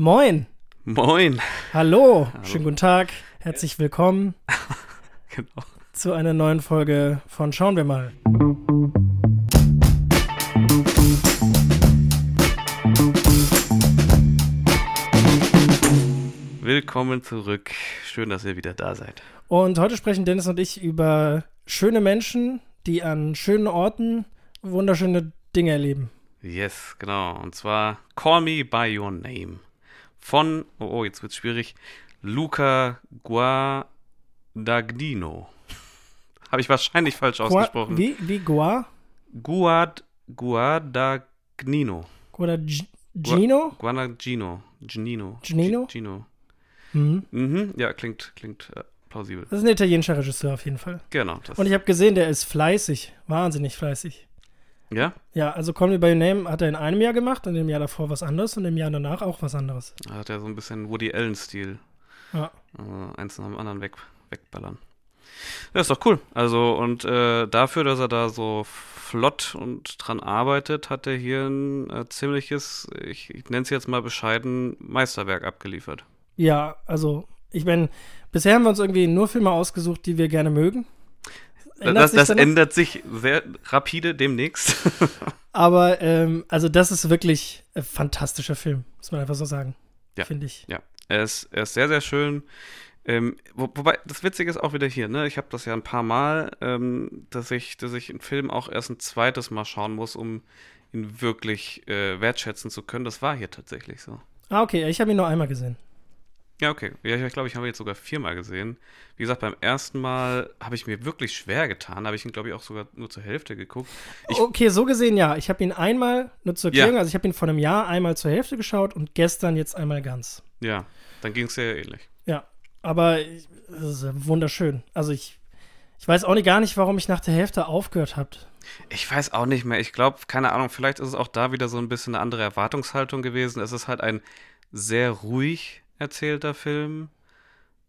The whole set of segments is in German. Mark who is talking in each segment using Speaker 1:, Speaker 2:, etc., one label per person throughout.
Speaker 1: Moin.
Speaker 2: Moin.
Speaker 1: Hallo. Hallo. Schönen guten Tag. Herzlich willkommen.
Speaker 2: genau.
Speaker 1: Zu einer neuen Folge von Schauen wir mal.
Speaker 2: Willkommen zurück. Schön, dass ihr wieder da seid.
Speaker 1: Und heute sprechen Dennis und ich über schöne Menschen, die an schönen Orten wunderschöne Dinge erleben.
Speaker 2: Yes, genau. Und zwar Call Me By Your Name von, oh, oh jetzt wird's schwierig, Luca Guadagnino. Habe ich wahrscheinlich falsch Gua ausgesprochen.
Speaker 1: Wie, wie Gua?
Speaker 2: Guad, Guadagnino.
Speaker 1: Guadagnino?
Speaker 2: Guadagnino. Gnino.
Speaker 1: Gnino?
Speaker 2: Gino.
Speaker 1: Mhm.
Speaker 2: Mhm, ja, klingt, klingt äh, plausibel.
Speaker 1: Das ist ein italienischer Regisseur auf jeden Fall.
Speaker 2: Genau.
Speaker 1: Und ich habe gesehen, der ist fleißig. Wahnsinnig fleißig.
Speaker 2: Ja?
Speaker 1: Ja, also Call Me By Your Name hat er in einem Jahr gemacht und im Jahr davor was anderes und im Jahr danach auch was anderes.
Speaker 2: Da hat er so ein bisschen Woody Allen-Stil.
Speaker 1: Ja.
Speaker 2: Also eins nach dem anderen weg, wegballern. Ja, ist doch cool. Also, und äh, dafür, dass er da so flott und dran arbeitet, hat er hier ein äh, ziemliches, ich, ich nenne es jetzt mal bescheiden, Meisterwerk abgeliefert.
Speaker 1: Ja, also, ich meine, bisher haben wir uns irgendwie nur Filme ausgesucht, die wir gerne mögen.
Speaker 2: Ändert das, das ändert sich sehr rapide demnächst.
Speaker 1: Aber ähm, also das ist wirklich ein fantastischer Film, muss man einfach so sagen.
Speaker 2: Ja.
Speaker 1: Finde ich.
Speaker 2: Ja. Er ist, er ist sehr, sehr schön. Ähm, wo, wobei, das Witzige ist auch wieder hier, ne? Ich habe das ja ein paar Mal, ähm, dass ich, dass ich einen Film auch erst ein zweites Mal schauen muss, um ihn wirklich äh, wertschätzen zu können. Das war hier tatsächlich so.
Speaker 1: Ah, okay, ich habe ihn nur einmal gesehen.
Speaker 2: Ja, okay. Ja, ich glaube, ich habe ihn jetzt sogar viermal gesehen. Wie gesagt, beim ersten Mal habe ich mir wirklich schwer getan. Habe ich ihn, glaube ich, auch sogar nur zur Hälfte geguckt. Ich
Speaker 1: okay, so gesehen ja. Ich habe ihn einmal, nur zur Erklärung, ja. also ich habe ihn vor einem Jahr einmal zur Hälfte geschaut und gestern jetzt einmal ganz.
Speaker 2: Ja, dann ging es sehr ähnlich.
Speaker 1: Ja, aber es ist wunderschön. Also ich, ich weiß auch nicht, gar nicht, warum ich nach der Hälfte aufgehört habe.
Speaker 2: Ich weiß auch nicht mehr. Ich glaube, keine Ahnung, vielleicht ist es auch da wieder so ein bisschen eine andere Erwartungshaltung gewesen. Es ist halt ein sehr ruhig erzählter Film.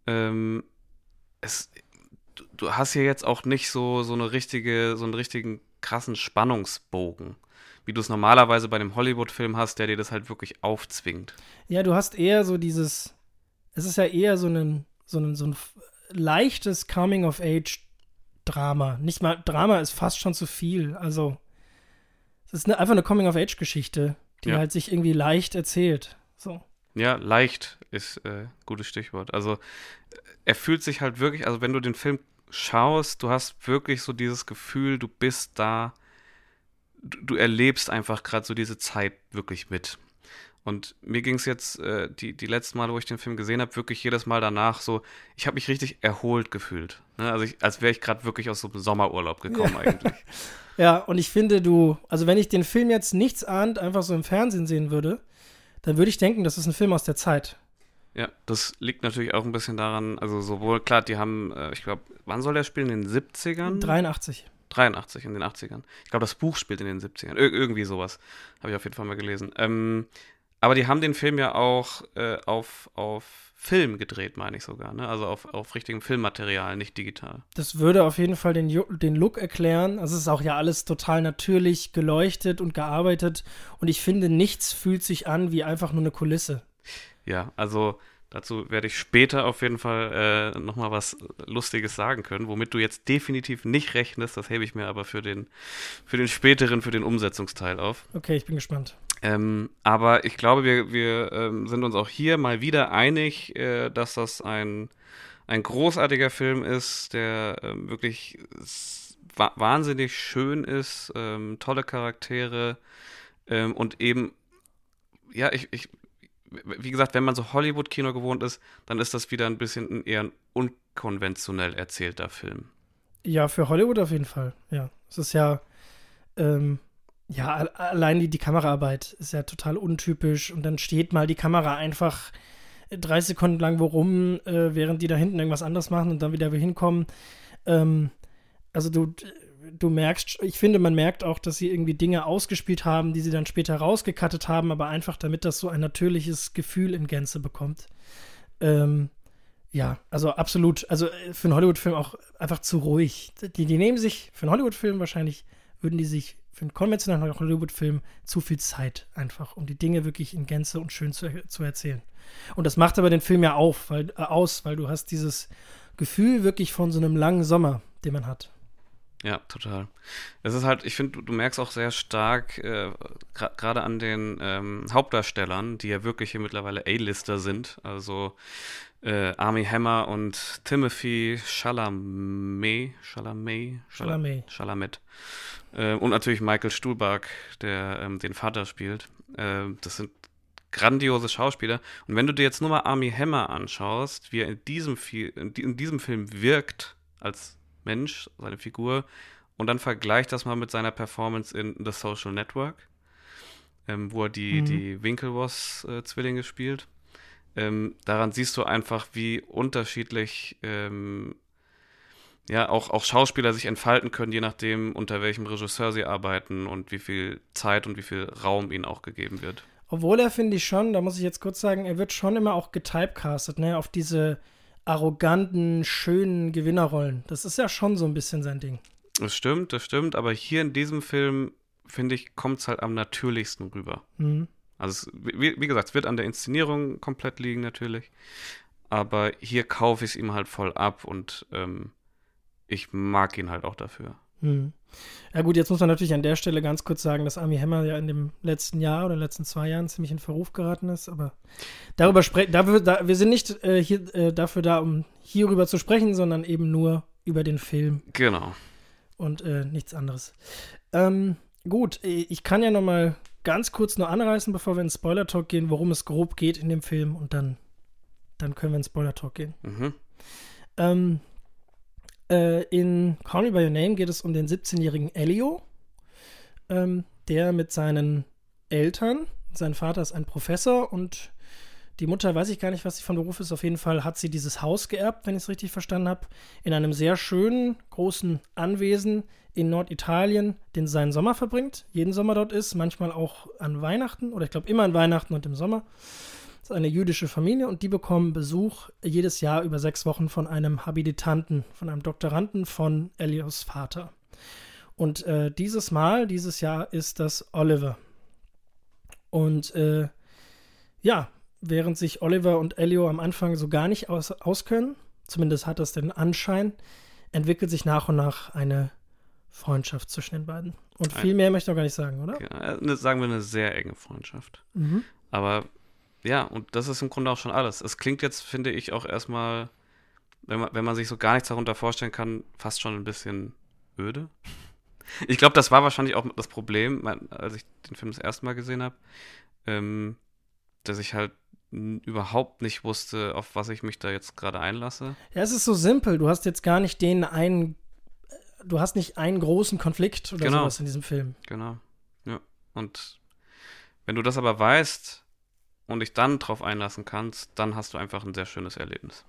Speaker 2: Ähm, es, du, du, hast hier jetzt auch nicht so, so eine richtige, so einen richtigen krassen Spannungsbogen, wie du es normalerweise bei einem Hollywood-Film hast, der dir das halt wirklich aufzwingt.
Speaker 1: Ja, du hast eher so dieses, es ist ja eher so ein, so ein, so ein leichtes Coming-of-Age-Drama. Nicht mal, Drama ist fast schon zu viel. Also, es ist eine, einfach eine Coming-of-Age-Geschichte, die ja. halt sich irgendwie leicht erzählt. So.
Speaker 2: Ja, leicht ist äh, gutes Stichwort. Also er fühlt sich halt wirklich, also wenn du den Film schaust, du hast wirklich so dieses Gefühl, du bist da, du, du erlebst einfach gerade so diese Zeit wirklich mit. Und mir ging es jetzt äh, die, die letzten Male, wo ich den Film gesehen habe, wirklich jedes Mal danach so, ich habe mich richtig erholt gefühlt. Ne? Also ich, als wäre ich gerade wirklich aus so einem Sommerurlaub gekommen ja. eigentlich.
Speaker 1: Ja, und ich finde, du, also wenn ich den Film jetzt nichts ahnt, einfach so im Fernsehen sehen würde, dann würde ich denken, das ist ein Film aus der Zeit.
Speaker 2: Ja, das liegt natürlich auch ein bisschen daran, also sowohl, klar, die haben, äh, ich glaube, wann soll der spielen? In den 70ern?
Speaker 1: 83.
Speaker 2: 83, in den 80ern. Ich glaube, das Buch spielt in den 70ern. Ir irgendwie sowas. Habe ich auf jeden Fall mal gelesen. Ähm, aber die haben den Film ja auch äh, auf, auf Film gedreht, meine ich sogar, ne? Also auf, auf richtigem Filmmaterial, nicht digital.
Speaker 1: Das würde auf jeden Fall den, den Look erklären. Also es ist auch ja alles total natürlich geleuchtet und gearbeitet. Und ich finde, nichts fühlt sich an wie einfach nur eine Kulisse.
Speaker 2: Ja, also dazu werde ich später auf jeden Fall äh, nochmal was Lustiges sagen können, womit du jetzt definitiv nicht rechnest. Das hebe ich mir aber für den, für den späteren, für den Umsetzungsteil auf.
Speaker 1: Okay, ich bin gespannt.
Speaker 2: Ähm, aber ich glaube, wir, wir ähm, sind uns auch hier mal wieder einig, äh, dass das ein, ein großartiger Film ist, der ähm, wirklich wa wahnsinnig schön ist, ähm, tolle Charaktere ähm, und eben, ja, ich, ich, wie gesagt, wenn man so Hollywood-Kino gewohnt ist, dann ist das wieder ein bisschen ein eher unkonventionell erzählter Film.
Speaker 1: Ja, für Hollywood auf jeden Fall, ja. Es ist ja, ähm, ja, allein die, die Kameraarbeit ist ja total untypisch und dann steht mal die Kamera einfach 30 Sekunden lang worum, äh, während die da hinten irgendwas anderes machen und dann wieder hinkommen. Ähm, also du, du merkst, ich finde, man merkt auch, dass sie irgendwie Dinge ausgespielt haben, die sie dann später rausgekattet haben, aber einfach damit das so ein natürliches Gefühl in Gänze bekommt. Ähm, ja, also absolut. Also äh, für einen Hollywood-Film auch einfach zu ruhig. Die, die nehmen sich, für einen Hollywood-Film wahrscheinlich, würden die sich für einen konventionellen Hollywood-Film zu viel Zeit einfach, um die Dinge wirklich in Gänze und schön zu, zu erzählen. Und das macht aber den Film ja auf, weil, äh, aus, weil du hast dieses Gefühl wirklich von so einem langen Sommer, den man hat.
Speaker 2: Ja, total. Es ist halt, ich finde, du, merkst auch sehr stark, äh, gerade an den ähm, Hauptdarstellern, die ja wirklich hier mittlerweile A-Lister sind, also äh, Army Hammer und Timothy Chalamet, Chalamet,
Speaker 1: Chalamet,
Speaker 2: Chalamet. Äh, und natürlich Michael Stuhlbarg, der ähm, den Vater spielt. Äh, das sind grandiose Schauspieler. Und wenn du dir jetzt nur mal Army Hammer anschaust, wie er in diesem, in diesem Film wirkt als Mensch, seine Figur, und dann vergleicht das mal mit seiner Performance in The Social Network, ähm, wo er die, mhm. die Winklevoss-Zwillinge spielt. Ähm, daran siehst du einfach, wie unterschiedlich ähm, ja, auch, auch Schauspieler sich entfalten können, je nachdem, unter welchem Regisseur sie arbeiten und wie viel Zeit und wie viel Raum ihnen auch gegeben wird.
Speaker 1: Obwohl er, finde ich schon, da muss ich jetzt kurz sagen, er wird schon immer auch getypecastet, ne, auf diese arroganten, schönen Gewinnerrollen. Das ist ja schon so ein bisschen sein Ding.
Speaker 2: Das stimmt, das stimmt, aber hier in diesem Film, finde ich, kommt es halt am natürlichsten rüber. Mhm. Also, es, wie, wie, gesagt, es wird an der Inszenierung komplett liegen, natürlich. Aber hier kaufe ich es ihm halt voll ab und ähm, ich mag ihn halt auch dafür.
Speaker 1: Mhm. Ja gut, jetzt muss man natürlich an der Stelle ganz kurz sagen, dass Army Hammer ja in dem letzten Jahr oder in den letzten zwei Jahren ziemlich in Verruf geraten ist, aber darüber sprechen, da, wir sind nicht äh, hier, äh, dafür da, um hierüber zu sprechen, sondern eben nur über den Film.
Speaker 2: Genau.
Speaker 1: Und äh, nichts anderes. Ähm, gut, ich kann ja noch mal ganz kurz nur anreißen, bevor wir in Spoiler-Talk gehen, worum es grob geht in dem Film und dann, dann können wir in Spoiler-Talk gehen. Mhm. Ähm, äh, in Call Me By Your Name geht es um den 17-jährigen Elio, ähm, der mit seinen Eltern, sein Vater ist ein Professor und die Mutter weiß ich gar nicht, was sie von Beruf ist. Auf jeden Fall hat sie dieses Haus geerbt, wenn ich es richtig verstanden habe, in einem sehr schönen, großen Anwesen in Norditalien, den seinen Sommer verbringt, jeden Sommer dort ist, manchmal auch an Weihnachten oder ich glaube immer an Weihnachten und im Sommer. Eine jüdische Familie und die bekommen Besuch jedes Jahr über sechs Wochen von einem Habilitanten, von einem Doktoranden von Elios Vater. Und äh, dieses Mal, dieses Jahr ist das Oliver. Und äh, ja, während sich Oliver und Elio am Anfang so gar nicht aus, auskönnen, zumindest hat das den Anschein, entwickelt sich nach und nach eine Freundschaft zwischen den beiden. Und viel mehr möchte ich auch gar nicht sagen, oder?
Speaker 2: Ja, sagen wir eine sehr enge Freundschaft. Mhm. Aber ja, und das ist im Grunde auch schon alles. Es klingt jetzt, finde ich, auch erstmal, wenn man, wenn man sich so gar nichts darunter vorstellen kann, fast schon ein bisschen öde. Ich glaube, das war wahrscheinlich auch das Problem, als ich den Film das erste Mal gesehen habe, ähm, dass ich halt überhaupt nicht wusste, auf was ich mich da jetzt gerade einlasse.
Speaker 1: Ja, es ist so simpel. Du hast jetzt gar nicht den einen, du hast nicht einen großen Konflikt oder
Speaker 2: genau.
Speaker 1: sowas in diesem Film.
Speaker 2: Genau. Ja. Und wenn du das aber weißt, und dich dann drauf einlassen kannst, dann hast du einfach ein sehr schönes Erlebnis.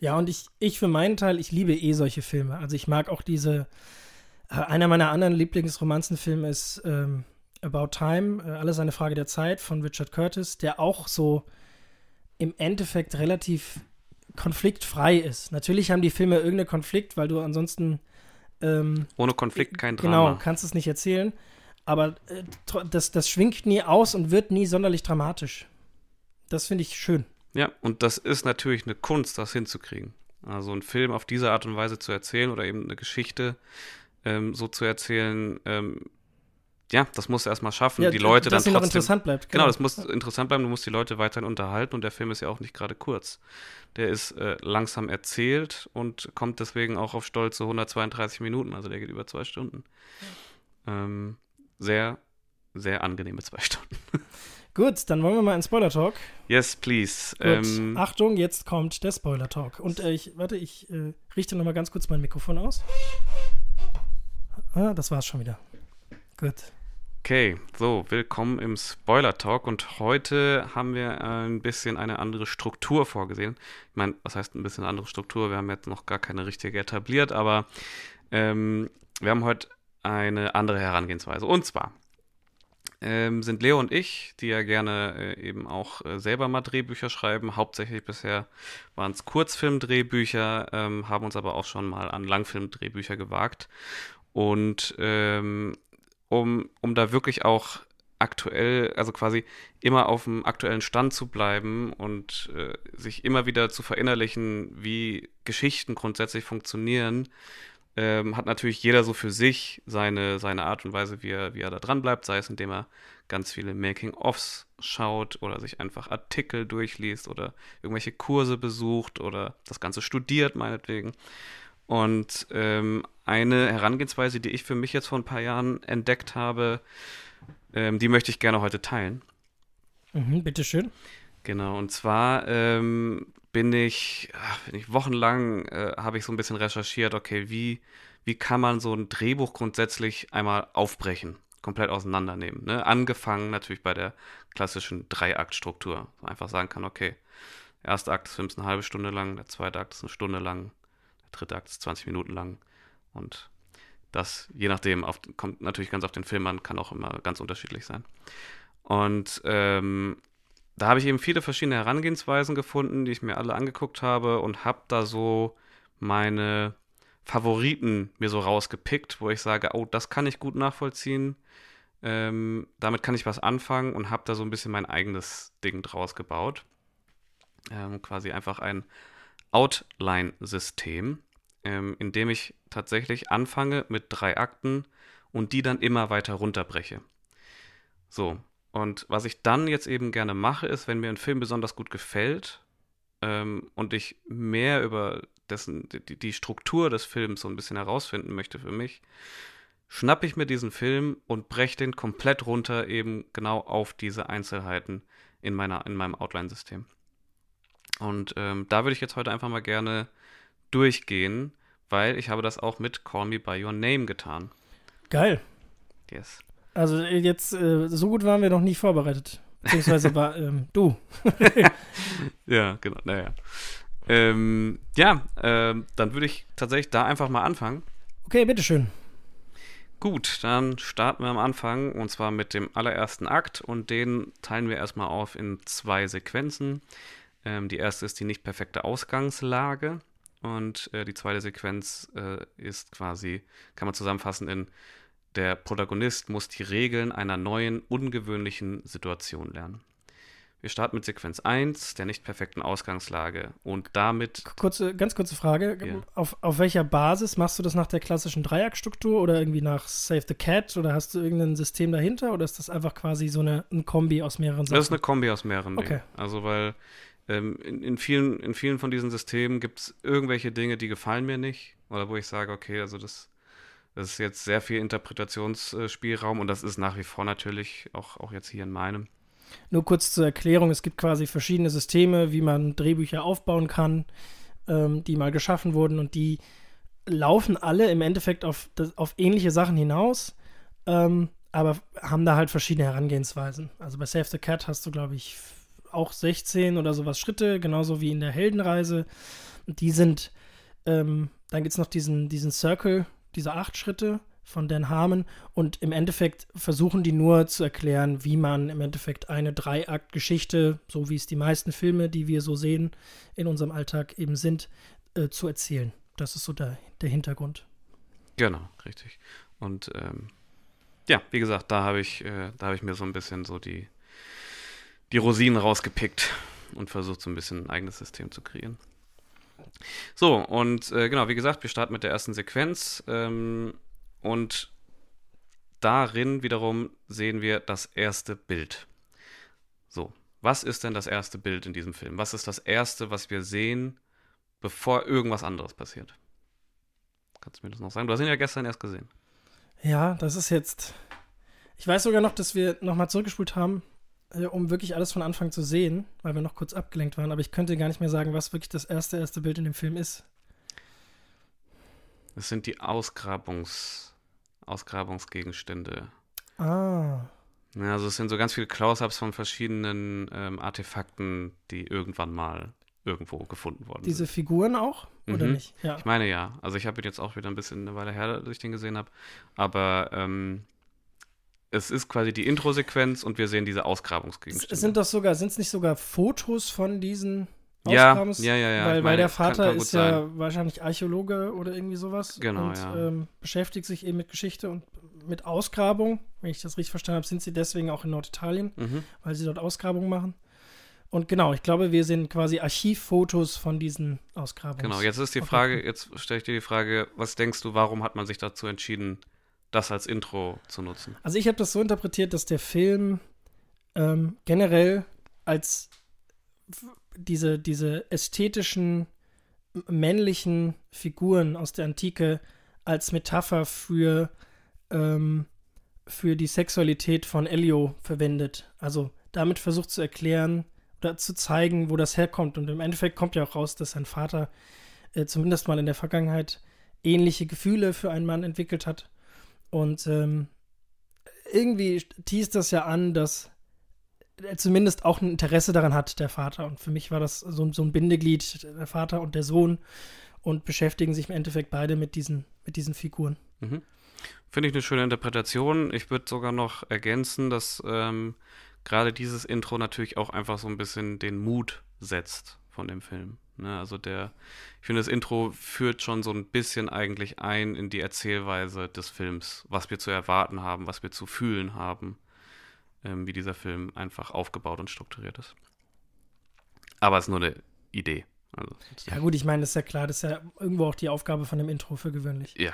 Speaker 1: Ja, und ich, ich für meinen Teil, ich liebe eh solche Filme. Also ich mag auch diese, äh, einer meiner anderen Lieblingsromanzenfilme ist ähm, About Time, äh, Alles eine Frage der Zeit von Richard Curtis, der auch so im Endeffekt relativ konfliktfrei ist. Natürlich haben die Filme irgendeinen Konflikt, weil du ansonsten ähm,
Speaker 2: Ohne Konflikt kein Drama.
Speaker 1: Genau, kannst es nicht erzählen. Aber äh, das, das schwingt nie aus und wird nie sonderlich dramatisch. Das finde ich schön.
Speaker 2: Ja, und das ist natürlich eine Kunst, das hinzukriegen. Also einen Film auf diese Art und Weise zu erzählen oder eben eine Geschichte ähm, so zu erzählen, ähm, ja, das musst du erstmal schaffen, ja, die Leute
Speaker 1: dass
Speaker 2: dann
Speaker 1: trotzdem, noch interessant bleibt.
Speaker 2: Genau. genau, das muss interessant bleiben, du musst die Leute weiterhin unterhalten und der Film ist ja auch nicht gerade kurz. Der ist äh, langsam erzählt und kommt deswegen auch auf stolze 132 Minuten, also der geht über zwei Stunden. Ja. Ähm, sehr, sehr angenehme zwei Stunden.
Speaker 1: Gut, dann wollen wir mal in Spoiler Talk.
Speaker 2: Yes, please.
Speaker 1: Ähm, Achtung, jetzt kommt der Spoiler Talk. Und äh, ich, warte, ich äh, richte noch mal ganz kurz mein Mikrofon aus. Ah, das war's schon wieder. Gut.
Speaker 2: Okay, so, willkommen im Spoiler Talk und heute haben wir ein bisschen eine andere Struktur vorgesehen. Ich meine, was heißt ein bisschen andere Struktur? Wir haben jetzt noch gar keine richtige etabliert, aber ähm, wir haben heute eine andere Herangehensweise. Und zwar ähm, sind Leo und ich, die ja gerne äh, eben auch äh, selber mal Drehbücher schreiben. Hauptsächlich bisher waren es Kurzfilmdrehbücher, ähm, haben uns aber auch schon mal an Langfilmdrehbücher gewagt. Und ähm, um, um da wirklich auch aktuell, also quasi immer auf dem aktuellen Stand zu bleiben und äh, sich immer wieder zu verinnerlichen, wie Geschichten grundsätzlich funktionieren, ähm, hat natürlich jeder so für sich seine, seine Art und Weise, wie er, wie er da dran bleibt, sei es indem er ganz viele Making-ofs schaut oder sich einfach Artikel durchliest oder irgendwelche Kurse besucht oder das Ganze studiert, meinetwegen. Und ähm, eine Herangehensweise, die ich für mich jetzt vor ein paar Jahren entdeckt habe, ähm, die möchte ich gerne heute teilen.
Speaker 1: Mhm, bitteschön.
Speaker 2: Genau, und zwar ähm, bin ich, bin ich wochenlang, äh, habe ich so ein bisschen recherchiert, okay, wie, wie kann man so ein Drehbuch grundsätzlich einmal aufbrechen, komplett auseinandernehmen. Ne? Angefangen natürlich bei der klassischen Dreiaktstruktur. Einfach sagen kann, okay, der erste Akt des Films ist eine halbe Stunde lang, der zweite Akt ist eine Stunde lang, der dritte Akt ist 20 Minuten lang und das, je nachdem, auf, kommt natürlich ganz auf den Film an, kann auch immer ganz unterschiedlich sein. Und ähm, da habe ich eben viele verschiedene Herangehensweisen gefunden, die ich mir alle angeguckt habe und habe da so meine Favoriten mir so rausgepickt, wo ich sage, oh, das kann ich gut nachvollziehen, ähm, damit kann ich was anfangen und habe da so ein bisschen mein eigenes Ding draus gebaut. Ähm, quasi einfach ein Outline-System, ähm, indem ich tatsächlich anfange mit drei Akten und die dann immer weiter runterbreche. So, und was ich dann jetzt eben gerne mache, ist, wenn mir ein Film besonders gut gefällt ähm, und ich mehr über dessen, die, die Struktur des Films so ein bisschen herausfinden möchte für mich, schnappe ich mir diesen Film und breche den komplett runter, eben genau auf diese Einzelheiten in, meiner, in meinem Outline-System. Und ähm, da würde ich jetzt heute einfach mal gerne durchgehen, weil ich habe das auch mit Call Me By Your Name getan.
Speaker 1: Geil.
Speaker 2: Yes.
Speaker 1: Also äh, jetzt, äh, so gut waren wir noch nie vorbereitet. Beziehungsweise war ähm, du.
Speaker 2: ja, genau, naja. Ähm, ja, äh, dann würde ich tatsächlich da einfach mal anfangen.
Speaker 1: Okay, bitteschön.
Speaker 2: Gut, dann starten wir am Anfang und zwar mit dem allerersten Akt und den teilen wir erstmal auf in zwei Sequenzen. Ähm, die erste ist die nicht perfekte Ausgangslage und äh, die zweite Sequenz äh, ist quasi, kann man zusammenfassen in der Protagonist muss die Regeln einer neuen, ungewöhnlichen Situation lernen. Wir starten mit Sequenz 1, der nicht perfekten Ausgangslage und damit.
Speaker 1: Kurze, ganz kurze Frage. Ja. Auf, auf welcher Basis machst du das nach der klassischen Dreieckstruktur oder irgendwie nach Save the Cat oder hast du irgendein System dahinter oder ist das einfach quasi so eine ein Kombi aus mehreren Sachen?
Speaker 2: Das ist eine Kombi aus mehreren
Speaker 1: okay.
Speaker 2: Dingen. Also, weil ähm, in, in, vielen, in vielen von diesen Systemen gibt es irgendwelche Dinge, die gefallen mir nicht oder wo ich sage, okay, also das das ist jetzt sehr viel Interpretationsspielraum und das ist nach wie vor natürlich auch, auch jetzt hier in meinem.
Speaker 1: Nur kurz zur Erklärung, es gibt quasi verschiedene Systeme, wie man Drehbücher aufbauen kann, ähm, die mal geschaffen wurden und die laufen alle im Endeffekt auf, auf ähnliche Sachen hinaus, ähm, aber haben da halt verschiedene Herangehensweisen. Also bei Save the Cat hast du, glaube ich, auch 16 oder sowas Schritte, genauso wie in der Heldenreise. Und die sind, ähm, dann gibt es noch diesen, diesen Circle, diese acht Schritte von Dan Harmon und im Endeffekt versuchen die nur zu erklären, wie man im Endeffekt eine Dreiakt-Geschichte, so wie es die meisten Filme, die wir so sehen, in unserem Alltag eben sind, äh, zu erzählen. Das ist so der, der Hintergrund.
Speaker 2: Genau, richtig. Und ähm, ja, wie gesagt, da habe ich, äh, da ich mir so ein bisschen so die, die Rosinen rausgepickt und versucht, so ein bisschen ein eigenes System zu kreieren. So, und äh, genau, wie gesagt, wir starten mit der ersten Sequenz. Ähm, und darin wiederum sehen wir das erste Bild. So, was ist denn das erste Bild in diesem Film? Was ist das erste, was wir sehen, bevor irgendwas anderes passiert? Kannst du mir das noch sagen? Du hast ihn ja gestern erst gesehen.
Speaker 1: Ja, das ist jetzt. Ich weiß sogar noch, dass wir nochmal zurückgespult haben um wirklich alles von Anfang zu sehen, weil wir noch kurz abgelenkt waren, aber ich könnte gar nicht mehr sagen, was wirklich das erste, erste Bild in dem Film ist.
Speaker 2: Das sind die Ausgrabungs, Ausgrabungsgegenstände.
Speaker 1: Ah.
Speaker 2: Ja, also es sind so ganz viele Close-ups von verschiedenen ähm, Artefakten, die irgendwann mal irgendwo gefunden worden
Speaker 1: Diese
Speaker 2: sind.
Speaker 1: Diese Figuren auch? Oder
Speaker 2: mhm.
Speaker 1: nicht?
Speaker 2: Ja. Ich meine ja. Also ich habe ihn jetzt auch wieder ein bisschen eine Weile her, dass ich den gesehen habe. Aber ähm, es ist quasi die Intro-Sequenz und wir sehen diese Ausgrabungsgegenstände.
Speaker 1: Sind das sogar, sind es nicht sogar Fotos von diesen
Speaker 2: Ausgrabungs ja, ja, ja, ja.
Speaker 1: Weil, meine, weil der Vater kann, kann ist ja sein. wahrscheinlich Archäologe oder irgendwie sowas.
Speaker 2: Genau,
Speaker 1: und,
Speaker 2: ja.
Speaker 1: Ähm, beschäftigt sich eben mit Geschichte und mit Ausgrabung. Wenn ich das richtig verstanden habe, sind sie deswegen auch in Norditalien,
Speaker 2: Mhm.
Speaker 1: weil sie dort Ausgrabungen machen. Und genau, ich glaube, wir sehen quasi Archivfotos von diesen Ausgrabungen.
Speaker 2: Genau, jetzt ist die Frage, jetzt stelle ich dir die Frage, was denkst du, warum hat man sich dazu entschieden, das als Intro zu nutzen?
Speaker 1: Also ich habe das so interpretiert, dass der Film ähm, generell als diese, diese ästhetischen männlichen Figuren aus der Antike als Metapher für, ähm, für die Sexualität von Elio verwendet. Also damit versucht zu erklären oder zu zeigen, wo das herkommt. Und im Endeffekt kommt ja auch raus, dass sein Vater äh, zumindest mal in der Vergangenheit ähnliche Gefühle für einen Mann entwickelt hat. Und ähm, irgendwie teast das ja an, dass er zumindest auch ein Interesse daran hat, der Vater. Und für mich war das so, so ein Bindeglied, der Vater und der Sohn. Und beschäftigen sich im Endeffekt beide mit diesen, mit diesen Figuren.
Speaker 2: Mhm. Finde ich eine schöne Interpretation. Ich würde sogar noch ergänzen, dass ähm, gerade dieses Intro natürlich auch einfach so ein bisschen den Mut setzt von dem Film. Ne? Also der, ich finde, das Intro führt schon so ein bisschen eigentlich ein in die Erzählweise des Films, was wir zu erwarten haben, was wir zu fühlen haben, ähm, wie dieser Film einfach aufgebaut und strukturiert ist. Aber es ist nur eine Idee. Also,
Speaker 1: Ja, gut, ich meine, das ist ja klar, das ist ja irgendwo auch die Aufgabe von dem Intro für gewöhnlich.
Speaker 2: Ja.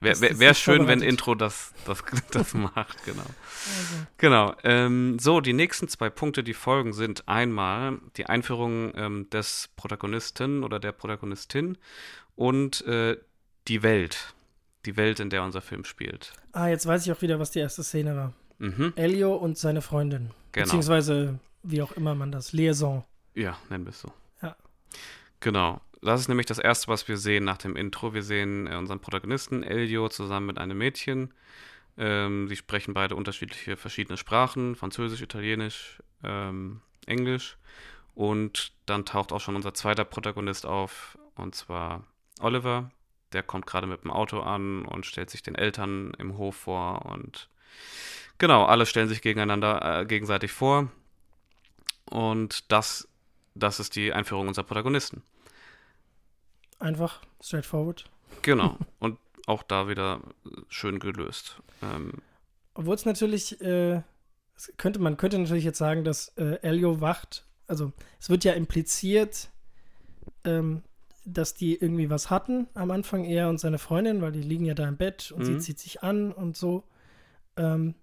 Speaker 2: Wäre wär, wär schön, wenn. Intro das, das, das macht, genau.
Speaker 1: Also,
Speaker 2: Genau. Ähm, so, die nächsten zwei Punkte, die folgen, sind einmal die Einführung ähm, des Protagonisten oder der Protagonistin und äh, die Welt. Die Welt, in der unser Film spielt.
Speaker 1: ah, jetzt weiß ich auch wieder, was die erste Szene war.
Speaker 2: Mhm,
Speaker 1: Elio und seine Freundin.
Speaker 2: genau.
Speaker 1: Beziehungsweise, wie auch immer man das, Liaison.
Speaker 2: Ja, nennen wir es so.
Speaker 1: Ja.
Speaker 2: Genau. Das ist nämlich das Erste, was wir sehen nach dem Intro. Wir sehen äh, unseren Protagonisten Elio zusammen mit einem Mädchen. Ähm, sie sprechen beide unterschiedliche, verschiedene Sprachen, Französisch, Italienisch, ähm, Englisch. Und dann taucht auch schon unser zweiter Protagonist auf, und zwar Oliver. Der kommt gerade mit dem Auto an und stellt sich den Eltern im Hof vor. Und genau, alle stellen sich gegeneinander, äh, gegenseitig vor. Und das, das ist die Einführung unserer Protagonisten.
Speaker 1: Einfach, straightforward.
Speaker 2: Genau. Und auch da wieder schön gelöst. Ähm,
Speaker 1: Obwohl es natürlich, äh, es könnte, man könnte natürlich jetzt sagen, dass äh, Elio wacht. Also, es wird ja impliziert, ähm, dass die irgendwie was hatten am Anfang, er und seine Freundin, weil die liegen ja da im Bett und sie
Speaker 2: Mhm.
Speaker 1: zieht sich an und so. Ähm,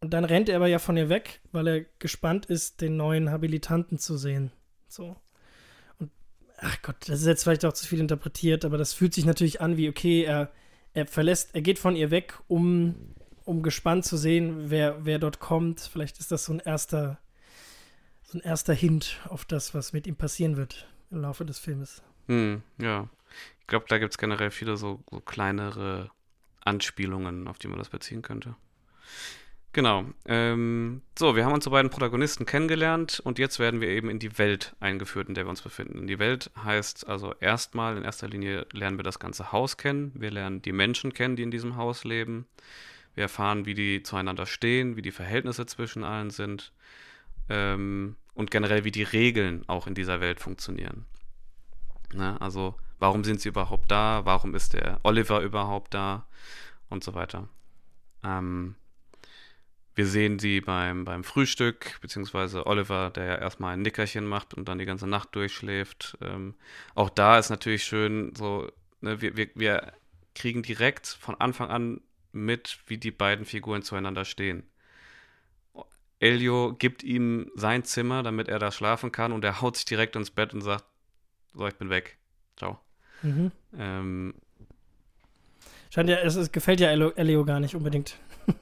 Speaker 1: und dann rennt er aber ja von ihr weg, weil er gespannt ist, den neuen Habilitanten zu sehen. So. Ach Gott, das ist jetzt vielleicht auch zu viel interpretiert, aber das fühlt sich natürlich an wie, okay, er, er verlässt, er geht von ihr weg, um, um gespannt zu sehen, wer, wer dort kommt. Vielleicht ist das so ein erster, so ein erster Hint auf das, was mit ihm passieren wird im Laufe des Filmes.
Speaker 2: hm, ja. Ich glaube, da gibt es generell viele so, so kleinere Anspielungen, auf die man das beziehen könnte. Genau. Ähm, so, wir haben unsere beiden Protagonisten kennengelernt und jetzt werden wir eben in die Welt eingeführt, in der wir uns befinden. Die Welt heißt also erstmal, in erster Linie lernen wir das ganze Haus kennen. Wir lernen die Menschen kennen, die in diesem Haus leben. Wir erfahren, wie die zueinander stehen, wie die Verhältnisse zwischen allen sind ähm, und generell, wie die Regeln auch in dieser Welt funktionieren. Ne? Also, warum sind sie überhaupt da? Warum ist der Oliver überhaupt da? Und so weiter. Ähm, wir sehen sie beim, beim Frühstück, beziehungsweise Oliver, der ja erstmal ein Nickerchen macht und dann die ganze Nacht durchschläft. Ähm, auch da ist natürlich schön, so, ne, wir, wir, wir kriegen direkt von Anfang an mit, wie die beiden Figuren zueinander stehen. Elio gibt ihm sein Zimmer, damit er da schlafen kann und er haut sich direkt ins Bett und sagt, so, ich bin weg. Ciao.
Speaker 1: Mhm.
Speaker 2: Ähm,
Speaker 1: Scheint ja, es, es gefällt ja Elio, Elio gar nicht unbedingt.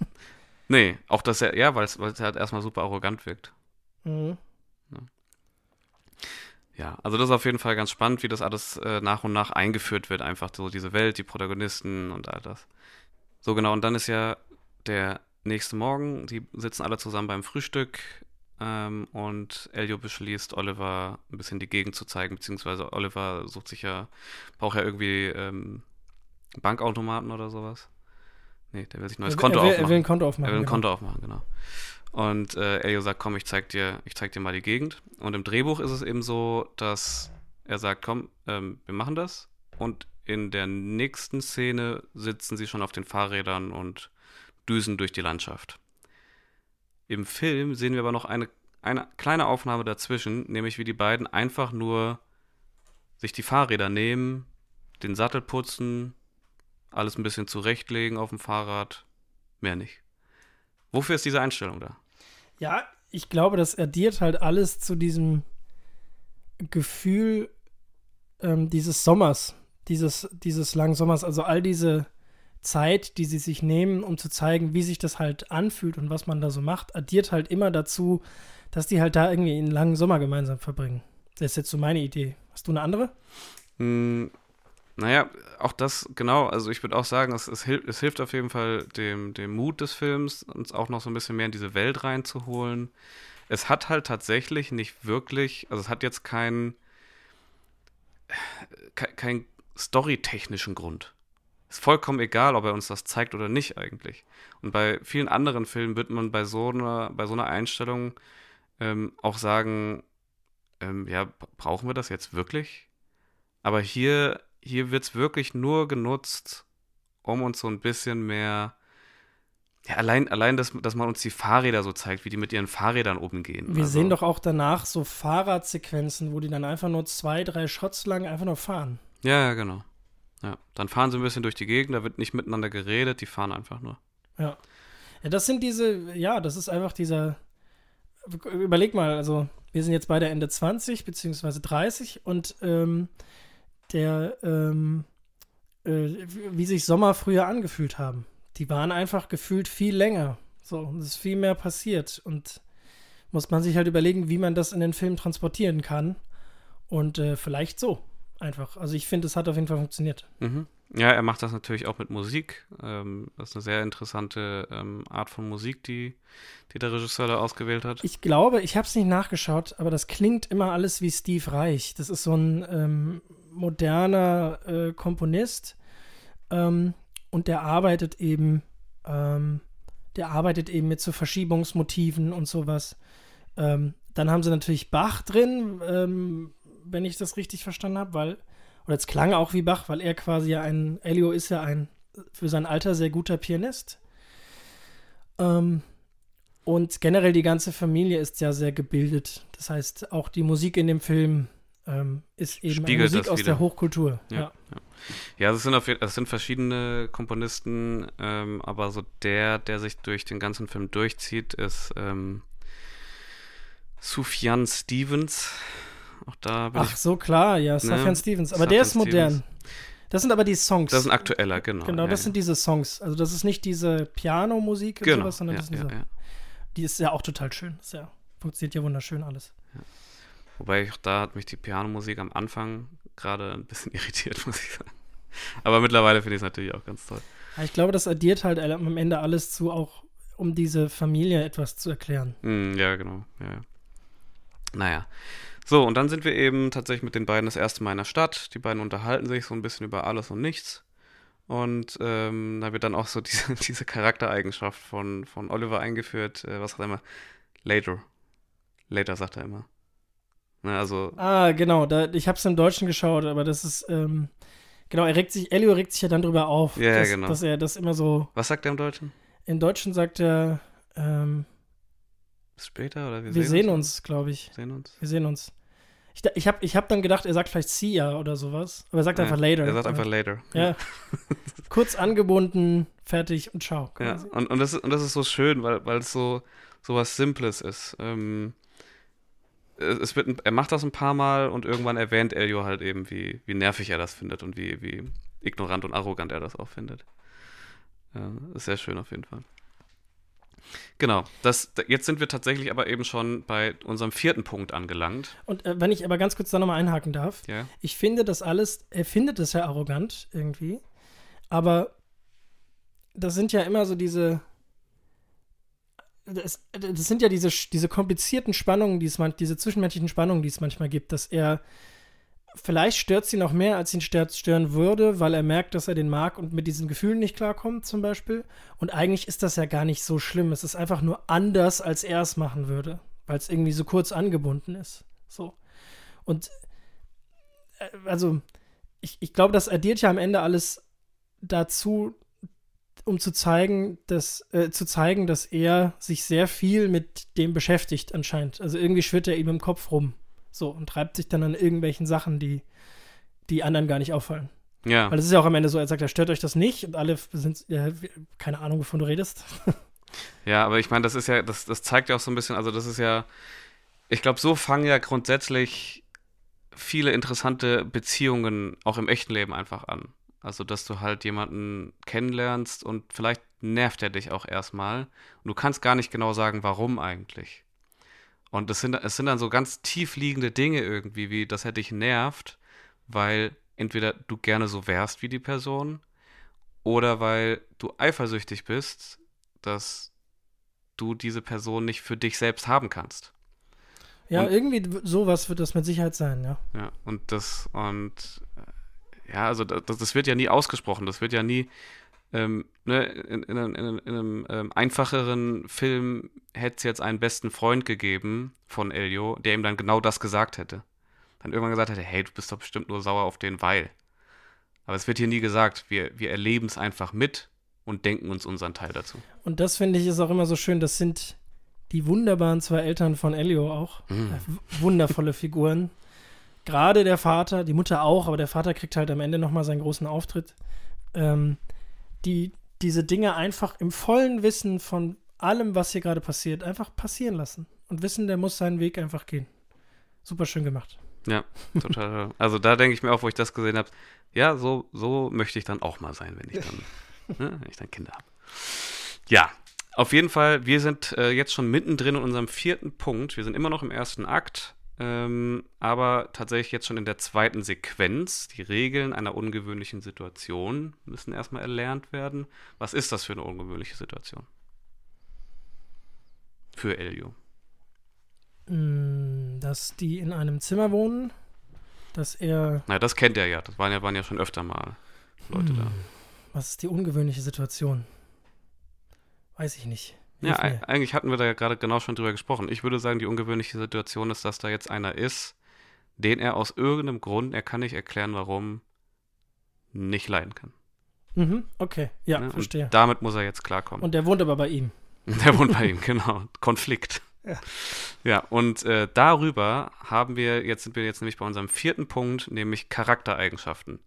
Speaker 2: nee, auch dass er, ja, weil es halt erstmal super arrogant wirkt.
Speaker 1: Mhm.
Speaker 2: Ja, also das ist auf jeden Fall ganz spannend, wie das alles äh, nach und nach eingeführt wird, einfach so diese Welt, die Protagonisten und all das. So genau, und dann ist ja der nächste Morgen, die sitzen alle zusammen beim Frühstück ähm, und Elio beschließt, Oliver ein bisschen die Gegend zu zeigen, beziehungsweise Oliver sucht sich ja, braucht ja irgendwie ähm, Bankautomaten oder sowas. Nee, der will sich ein neues
Speaker 1: er,
Speaker 2: Konto
Speaker 1: er will,
Speaker 2: aufmachen.
Speaker 1: Er will ein Konto aufmachen.
Speaker 2: Er will ein
Speaker 1: genau.
Speaker 2: Konto aufmachen, genau. Und äh, Elio sagt, komm, ich zeig dir, ich zeig dir mal die Gegend. Und im Drehbuch ist es eben so, dass er sagt, komm, ähm, wir machen das. Und in der nächsten Szene sitzen sie schon auf den Fahrrädern und düsen durch die Landschaft. Im Film sehen wir aber noch eine, eine kleine Aufnahme dazwischen, nämlich wie die beiden einfach nur sich die Fahrräder nehmen, den Sattel putzen, alles ein bisschen zurechtlegen auf dem Fahrrad, mehr nicht. Wofür ist diese Einstellung da?
Speaker 1: Ja, ich glaube, das addiert halt alles zu diesem Gefühl ähm, dieses Sommers, dieses, dieses langen Sommers, also all diese Zeit, die sie sich nehmen, um zu zeigen, wie sich das halt anfühlt und was man da so macht, addiert halt immer dazu, dass die halt da irgendwie einen langen Sommer gemeinsam verbringen. Das ist jetzt so meine Idee. Hast du eine andere?
Speaker 2: Hm, naja, auch das, genau, also ich würde auch sagen, es, es, hilft, es hilft auf jeden Fall dem, dem Mut des Films, uns auch noch so ein bisschen mehr in diese Welt reinzuholen. Es hat halt tatsächlich nicht wirklich, also es hat jetzt keinen kein, kein storytechnischen Grund. Ist vollkommen egal, ob er uns das zeigt oder nicht eigentlich. Und bei vielen anderen Filmen wird man bei so einer, bei so einer Einstellung ähm, auch sagen, ähm, ja, brauchen wir das jetzt wirklich? Aber hier, hier wird es wirklich nur genutzt, um uns so ein bisschen mehr ja, allein, allein dass, dass man uns die Fahrräder so zeigt, wie die mit ihren Fahrrädern oben gehen.
Speaker 1: Wir also. sehen doch auch danach so Fahrradsequenzen, wo die dann einfach nur zwei, drei Shots lang einfach nur fahren.
Speaker 2: Ja, ja, genau. Ja, dann fahren sie ein bisschen durch die Gegend, da wird nicht miteinander geredet, die fahren einfach nur.
Speaker 1: Ja. Ja, das sind diese, ja, das ist einfach dieser, überleg mal, also wir sind jetzt beide Ende 20 beziehungsweise 30 und ähm, der, ähm, äh, wie sich Sommer früher angefühlt haben. Die waren einfach gefühlt viel länger. So, es ist viel mehr passiert und muss man sich halt überlegen, wie man das in den Film transportieren kann. Und äh, vielleicht so einfach. Also ich finde, es hat auf jeden Fall funktioniert.
Speaker 2: Mhm. Ja, er macht das natürlich auch mit Musik. Ähm, das ist eine sehr interessante ähm, Art von Musik, die, die der Regisseur da ausgewählt hat.
Speaker 1: Ich glaube, ich habe es nicht nachgeschaut, aber das klingt immer alles wie Steve Reich. Das ist so ein ähm, moderner äh, Komponist ähm, und der arbeitet eben, ähm, der arbeitet eben mit so Verschiebungsmotiven und sowas. Ähm, dann haben sie natürlich Bach drin, wenn ich das richtig verstanden habe, weil, oder es klang auch wie Bach, weil er quasi ja ein, Elio ist ja ein für sein Alter sehr guter Pianist. Ähm, und generell die ganze Familie ist ja sehr gebildet. Das heißt, auch die Musik in dem Film ähm, ist eben Musik aus
Speaker 2: wieder.
Speaker 1: der Hochkultur.
Speaker 2: Ja, ja. ja. ja es, sind auf, es sind verschiedene Komponisten, ähm, aber so der, der sich durch den ganzen Film durchzieht, ist ähm, Sufjan Stevens. Auch da
Speaker 1: Ach so, klar, ja, Sufjan ne? Stevens. Aber Sufjan der ist modern. Stevens. Das sind aber die Songs.
Speaker 2: Das ist ein aktueller, genau.
Speaker 1: Genau, das ja, sind diese Songs. Also das ist nicht diese Pianomusik und genau, sowas, sondern ja, das ist diese. Die ist ja auch total schön. Das ja, funktioniert ja wunderschön alles.
Speaker 2: Wobei auch da hat mich die Pianomusik am Anfang gerade ein bisschen irritiert, muss ich sagen. Aber mittlerweile finde ich es natürlich auch ganz toll.
Speaker 1: Ja, ich glaube, das addiert halt am Ende alles zu, auch um diese Familie etwas zu erklären.
Speaker 2: Mm, ja, genau. Ja. Naja. So, und dann sind wir eben tatsächlich mit den beiden das erste Mal in der Stadt. Die beiden unterhalten sich so ein bisschen über alles und nichts. Und ähm, da wird dann auch so diese, diese Charaktereigenschaft von, von Oliver eingeführt. Äh, was sagt er immer? Later. Later sagt er immer. Ne, also.
Speaker 1: Ah, genau. Da, ich habe es im Deutschen geschaut, aber das ist. Ähm, genau, er regt sich, Elio regt sich ja dann drüber auf,
Speaker 2: ja,
Speaker 1: dass,
Speaker 2: genau.
Speaker 1: dass er das immer so.
Speaker 2: Was sagt er im Deutschen?
Speaker 1: Im Deutschen sagt er. Ähm,
Speaker 2: Später oder
Speaker 1: wir, wir sehen, sehen uns, uns glaube ich.
Speaker 2: Sehen uns.
Speaker 1: Wir sehen uns. Ich, ich habe ich hab dann gedacht, er sagt vielleicht see ya oder sowas. Aber er sagt ja, einfach later.
Speaker 2: Er sagt einfach later.
Speaker 1: Ja. Kurz angebunden, fertig und ciao.
Speaker 2: Quasi. Ja, und, und, das ist, und das ist so schön, weil, weil es so, so was Simples ist. Ähm, es wird, er macht das ein paar Mal und irgendwann erwähnt Elio halt eben, wie, wie nervig er das findet und wie, wie ignorant und arrogant er das auch findet. Ja, ist sehr schön auf jeden Fall. Genau, das, jetzt sind wir tatsächlich aber eben schon bei unserem vierten Punkt angelangt.
Speaker 1: Und äh, wenn ich aber ganz kurz da nochmal einhaken darf,
Speaker 2: ja.
Speaker 1: ich finde das alles, er findet es ja arrogant irgendwie, aber das sind ja immer so diese, das, das sind ja diese, diese komplizierten Spannungen, die es man, diese zwischenmenschlichen Spannungen, die es manchmal gibt, dass er vielleicht stört sie noch mehr, als ihn stören würde, weil er merkt, dass er den mag und mit diesen Gefühlen nicht klarkommt, zum Beispiel. Und eigentlich ist das ja gar nicht so schlimm. Es ist einfach nur anders, als er es machen würde, weil es irgendwie so kurz angebunden ist. So. Und äh, also, ich, ich glaube, das addiert ja am Ende alles dazu, um zu zeigen, dass, äh, zu zeigen, dass er sich sehr viel mit dem beschäftigt anscheinend. Also irgendwie schwirrt er ihm im Kopf rum. So, und treibt sich dann an irgendwelchen Sachen, die, die anderen gar nicht auffallen.
Speaker 2: Ja.
Speaker 1: Weil es ist ja auch am Ende so, er sagt, er stört euch das nicht und alle sind, ja, keine Ahnung, wovon du redest.
Speaker 2: Ja, aber ich meine, das ist ja, das, das zeigt ja auch so ein bisschen, also das ist ja, ich glaube, so fangen ja grundsätzlich viele interessante Beziehungen auch im echten Leben einfach an. Also, dass du halt jemanden kennenlernst und vielleicht nervt er dich auch erstmal und du kannst gar nicht genau sagen, warum eigentlich. Und es sind, es sind dann so ganz tief liegende Dinge irgendwie, wie dass er dich nervt, weil entweder du gerne so wärst wie die Person oder weil du eifersüchtig bist, dass du diese Person nicht für dich selbst haben kannst.
Speaker 1: Ja,
Speaker 2: Und-
Speaker 1: irgendwie sowas wird das mit Sicherheit sein, ja.
Speaker 2: Ja, und das, und äh, ja, also das, das wird ja nie ausgesprochen, das wird ja nie, ähm, ne, in, in, einem- in, in einem ähm, einfacheren Film hätte es jetzt einen besten Freund gegeben von Elio, der ihm dann genau das gesagt hätte. Dann irgendwann gesagt hätte, hey, du bist doch bestimmt nur sauer auf den, weil. Aber es wird hier nie gesagt, wir, wir erleben es einfach mit und denken uns unseren Teil dazu.
Speaker 1: Und das finde ich ist auch immer so schön. Das sind die wunderbaren zwei Eltern von Elio auch.
Speaker 2: Mhm.
Speaker 1: Äh, Wundervolle Figuren. Gerade der Vater, die Mutter auch, aber der Vater kriegt halt am Ende nochmal seinen großen Auftritt. Ähm, die diese Dinge einfach im vollen Wissen von allem, was hier gerade passiert, einfach passieren lassen. Und wissen, der muss seinen Weg einfach gehen. Super schön gemacht.
Speaker 2: Ja, total. Also da denke ich mir auch, wo ich das gesehen habe, ja, so, so möchte ich dann auch mal sein, wenn ich dann, ne, wenn ich dann Kinder habe. Ja, auf jeden Fall, wir sind äh, jetzt schon mittendrin in unserem vierten Punkt. Wir sind immer noch im ersten Akt, ähm, aber tatsächlich jetzt schon in der zweiten Sequenz. Die Regeln einer ungewöhnlichen Situation müssen erstmal erlernt werden. Was ist das für eine ungewöhnliche Situation? Für Elio.
Speaker 1: Mm, Dass die in einem Zimmer wohnen, dass er.
Speaker 2: Na, das kennt er ja. Das waren ja, waren ja schon öfter mal Leute da.
Speaker 1: Was ist die ungewöhnliche Situation? Weiß ich nicht.
Speaker 2: Ja, e- eigentlich hatten wir da ja gerade genau schon drüber gesprochen. Ich würde sagen, die ungewöhnliche Situation ist, dass da jetzt einer ist, den er aus irgendeinem Grund, er kann nicht erklären, warum, nicht leiden kann.
Speaker 1: Mhm, okay, ja,
Speaker 2: ne?
Speaker 1: verstehe.
Speaker 2: Damit muss er jetzt klarkommen.
Speaker 1: Und der wohnt aber bei ihm.
Speaker 2: Der wohnt bei ihm, genau. Konflikt.
Speaker 1: Ja.
Speaker 2: Ja, und äh, darüber haben wir, jetzt sind wir jetzt nämlich bei unserem vierten Punkt, nämlich Charaktereigenschaften.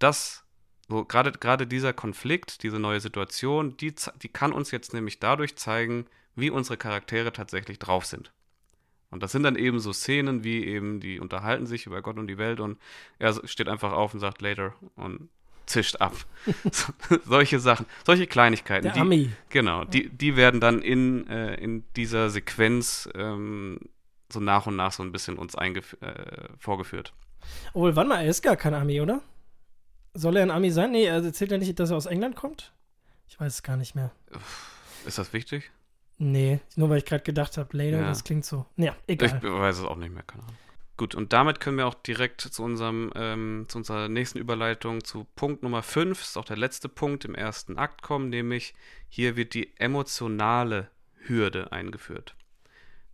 Speaker 2: Das, so gerade gerade dieser Konflikt, diese neue Situation, die, die kann uns jetzt nämlich dadurch zeigen, wie unsere Charaktere tatsächlich drauf sind. Und das sind dann eben so Szenen, wie eben, die unterhalten sich über Gott und die Welt und er steht einfach auf und sagt later und zischt ab. so, solche Sachen, solche Kleinigkeiten.
Speaker 1: Der
Speaker 2: die,
Speaker 1: Ami.
Speaker 2: Genau, die, die werden dann in, äh, in dieser Sequenz ähm, so nach und nach so ein bisschen uns äh, vorgeführt.
Speaker 1: Obwohl, wann mal, er ist gar kein Ami, oder? Soll er ein Ami sein? Nee, er erzählt ja nicht, dass er aus England kommt? Ich weiß es gar nicht mehr.
Speaker 2: Ist das wichtig?
Speaker 1: Nee, nur weil ich gerade gedacht habe, later,
Speaker 2: Ja.
Speaker 1: das klingt so. Ja,
Speaker 2: Ich
Speaker 1: egal.
Speaker 2: weiß es auch nicht mehr, keine Ahnung. Gut, und damit können wir auch direkt zu unserem, ähm, zu unserer nächsten Überleitung zu Punkt Nummer 5, ist auch der letzte Punkt im ersten Akt kommen, nämlich hier wird die emotionale Hürde eingeführt.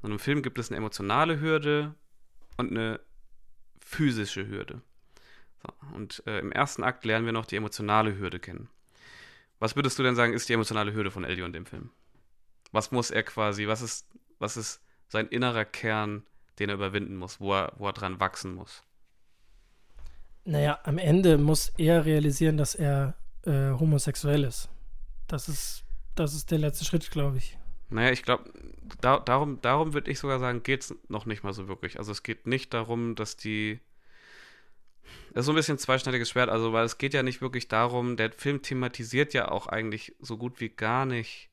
Speaker 2: In einem Film gibt es eine emotionale Hürde und eine physische Hürde. Und äh, im ersten Akt lernen wir noch die emotionale Hürde kennen. Was würdest du denn sagen, ist die emotionale Hürde von Elio in dem Film? Was muss er quasi, was ist, was ist sein innerer Kern, den er überwinden muss, wo er, wo er dran wachsen muss?
Speaker 1: Naja, am Ende muss er realisieren, dass er äh, homosexuell ist. Das ist, das ist der letzte Schritt, glaube ich.
Speaker 2: Naja, ich glaube, da, darum, darum würde ich sogar sagen, geht es noch nicht mal so wirklich. Also es geht nicht darum, dass die. Das ist so ein bisschen ein zweischneidiges Schwert, also weil es geht ja nicht wirklich darum, der Film thematisiert ja auch eigentlich so gut wie gar nicht,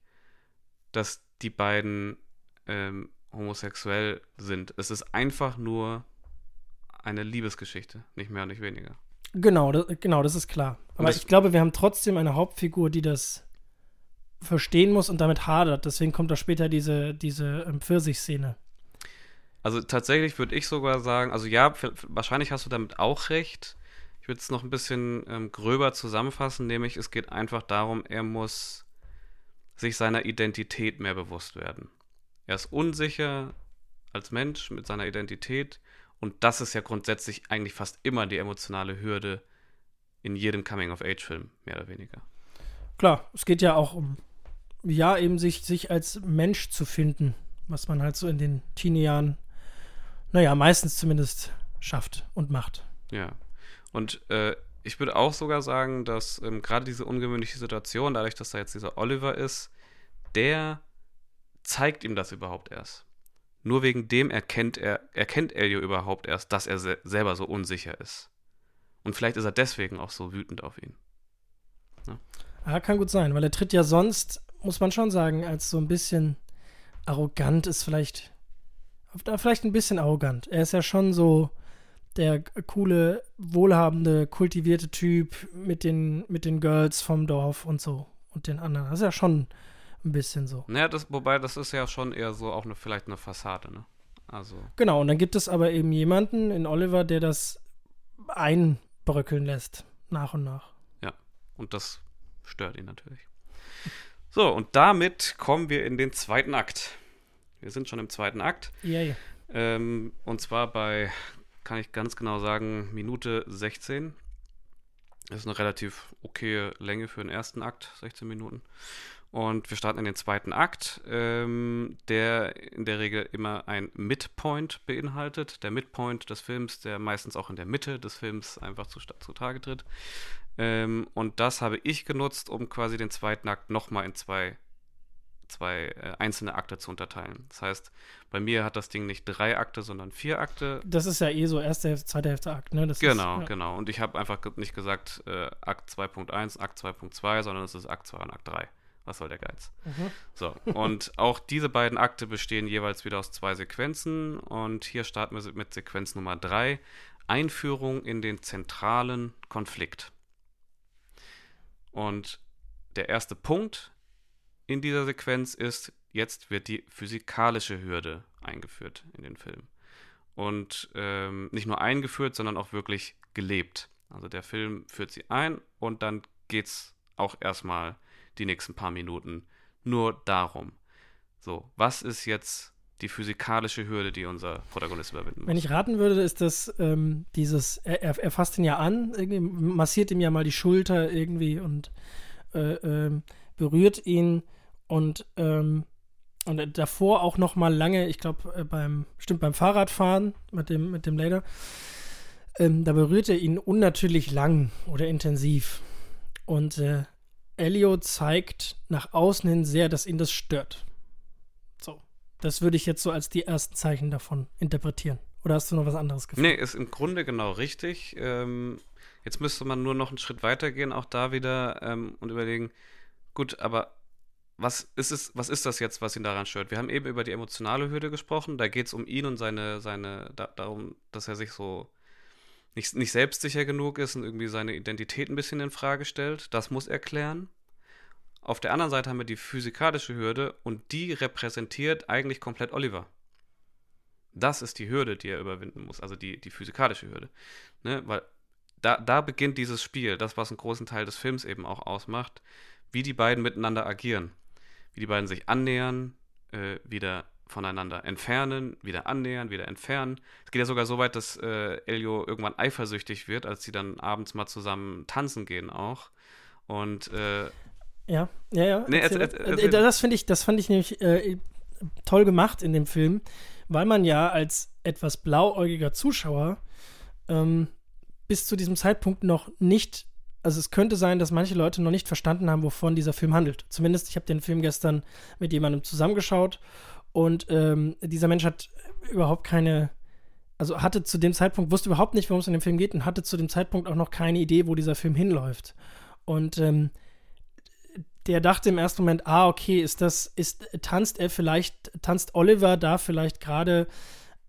Speaker 2: dass die beiden ähm, homosexuell sind. Es ist einfach nur eine Liebesgeschichte, nicht mehr und nicht weniger.
Speaker 1: Genau, das, genau, das ist klar. Aber ich glaube, wir haben trotzdem eine Hauptfigur, die das verstehen muss und damit hadert. Deswegen kommt da später diese, diese ähm, Pfirsich-Szene.
Speaker 2: Also tatsächlich würde ich sogar sagen, also ja, wahrscheinlich hast du damit auch recht. Ich würde es noch ein bisschen ähm, gröber zusammenfassen, nämlich es geht einfach darum, er muss sich seiner Identität mehr bewusst werden. Er ist unsicher als Mensch mit seiner Identität und das ist ja grundsätzlich eigentlich fast immer die emotionale Hürde in jedem Coming-of-Age-Film, mehr oder weniger.
Speaker 1: klar, es geht ja auch um, ja, eben sich, sich als Mensch zu finden, was man halt so in den Teenie-Jahren, naja, meistens zumindest schafft und macht.
Speaker 2: Ja. Und äh, ich würde auch sogar sagen, dass ähm, gerade diese ungewöhnliche Situation, dadurch, dass da jetzt dieser Oliver ist, der zeigt ihm das überhaupt erst. Nur wegen dem erkennt er, erkennt Elio überhaupt erst, dass er se selber so unsicher ist. Und vielleicht ist er deswegen auch so wütend auf ihn.
Speaker 1: Ja? ja, kann gut sein, weil er tritt ja sonst, muss man schon sagen, als so ein bisschen arrogant ist vielleicht, vielleicht ein bisschen arrogant. Er ist ja schon so der coole, wohlhabende, kultivierte Typ mit den, mit den Girls vom Dorf und so und den anderen. Das ist ja schon ein bisschen so.
Speaker 2: Naja, das, wobei das ist ja schon eher so auch eine, vielleicht eine Fassade, ne? Also.
Speaker 1: Genau, und dann gibt es aber eben jemanden in Oliver, der das einbröckeln lässt, nach und nach.
Speaker 2: Ja, und das stört ihn natürlich. So, und damit kommen wir in den zweiten Akt. Wir sind schon im zweiten Akt.
Speaker 1: Yay.
Speaker 2: Ähm, und zwar bei, kann ich ganz genau sagen, Minute 16. Das ist eine relativ okaye Länge für den ersten Akt, 16 Minuten. Und wir starten in den zweiten Akt, ähm, der in der Regel immer ein Midpoint beinhaltet. Der Midpoint des Films, der meistens auch in der Mitte des Films einfach zu, zutage tritt. Ähm, und das habe ich genutzt, um quasi den zweiten Akt nochmal in zwei, zwei äh, einzelne Akte zu unterteilen. Das heißt, bei mir hat das Ding nicht drei Akte, sondern vier Akte.
Speaker 1: Das ist ja eh so erste Hälfte, zweite Hälfte Akt, ne? Das
Speaker 2: genau,
Speaker 1: ist, ja.
Speaker 2: genau. Und ich habe einfach nicht gesagt äh, Akt 2.1, Akt 2.2, sondern es ist Akt 2 und Akt 3. Was soll der Geiz? Mhm. So, und auch diese beiden Akte bestehen jeweils wieder aus zwei Sequenzen. Und hier starten wir mit Sequenz Nummer 3, Einführung in den zentralen Konflikt. Und der erste Punkt in dieser Sequenz ist, jetzt wird die physikalische Hürde eingeführt in den Film. Und ähm, nicht nur eingeführt, sondern auch wirklich gelebt. Also der Film führt sie ein und dann geht es auch erstmal die nächsten paar Minuten nur darum. So, was ist jetzt die physikalische Hürde, die unser Protagonist überwinden muss?
Speaker 1: Wenn ich raten würde, ist das ähm, dieses, er, er, fasst ihn ja an, massiert ihm ja mal die Schulter irgendwie und äh, äh, berührt ihn und, ähm, und davor auch noch mal lange, ich glaube äh, beim, stimmt beim Fahrradfahren mit dem, mit dem Lader, ähm, da berührt er ihn unnatürlich lang oder intensiv. Und äh, Elio zeigt nach außen hin sehr, dass ihn das stört. So. Das würde ich jetzt so als die ersten Zeichen davon interpretieren. Oder hast du noch was anderes
Speaker 2: gefunden? Nee, ist im Grunde genau richtig. Ähm, jetzt müsste man nur noch einen Schritt weiter gehen, auch da wieder ähm, und überlegen, gut, aber was ist es, was ist das jetzt, was ihn daran stört? Wir haben eben über die emotionale Hürde gesprochen. Da geht es um ihn und seine, seine, da, darum, dass er sich so nicht, nicht selbstsicher genug ist und irgendwie seine Identität ein bisschen in Frage stellt. Das muss er klären. Auf der anderen Seite haben wir die physikalische Hürde und die repräsentiert eigentlich komplett Oliver. Das ist die Hürde, die er überwinden muss, also die, die physikalische Hürde. Ne? Weil da, da beginnt dieses Spiel, das, was einen großen Teil des Films eben auch ausmacht, wie die beiden miteinander agieren. Wie die beiden sich annähern, äh, wieder voneinander entfernen, wieder annähern, wieder entfernen. Es geht ja sogar so weit, dass äh, Elio irgendwann eifersüchtig wird, als sie dann abends mal zusammen tanzen gehen auch. Und äh,
Speaker 1: ja, ja, ja. Nee, erzähl, erzähl, erzähl. Das finde ich, das fand ich nämlich äh, toll gemacht in dem Film, weil man ja als etwas blauäugiger Zuschauer ähm, bis zu diesem Zeitpunkt noch nicht also es könnte sein, dass manche Leute noch nicht verstanden haben, wovon dieser Film handelt. Zumindest, ich habe den Film gestern mit jemandem zusammengeschaut und ähm, dieser Mensch hat überhaupt keine, also hatte zu dem Zeitpunkt, wusste überhaupt nicht, worum es in dem Film geht und hatte zu dem Zeitpunkt auch noch keine Idee, wo dieser Film hinläuft. Und ähm, der dachte im ersten Moment, ah, okay, ist das, ist, tanzt er vielleicht, tanzt Oliver da vielleicht gerade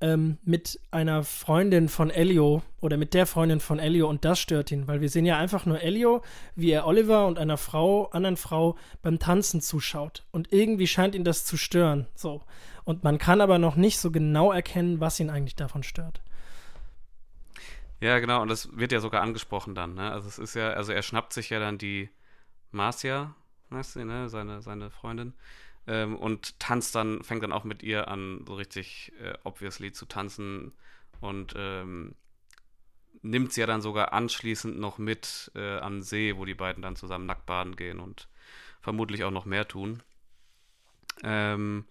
Speaker 1: ähm, mit einer Freundin von Elio oder mit der Freundin von Elio und das stört ihn, weil wir sehen ja einfach nur Elio, wie er Oliver und einer Frau, anderen Frau beim Tanzen zuschaut und irgendwie scheint ihn das zu stören, so. Und man kann aber noch nicht so genau erkennen, was ihn eigentlich davon stört.
Speaker 2: Ja, genau, und das wird ja sogar angesprochen dann, ne? Also es ist ja, also er schnappt sich ja dann die Marcia, weißt du, ne, seine, seine Freundin, ähm, und tanzt dann, fängt dann auch mit ihr an, so richtig äh, obviously zu tanzen und ähm, nimmt sie ja dann sogar anschließend noch mit äh, an See, wo die beiden dann zusammen nackt baden gehen und vermutlich auch noch mehr tun. Ähm,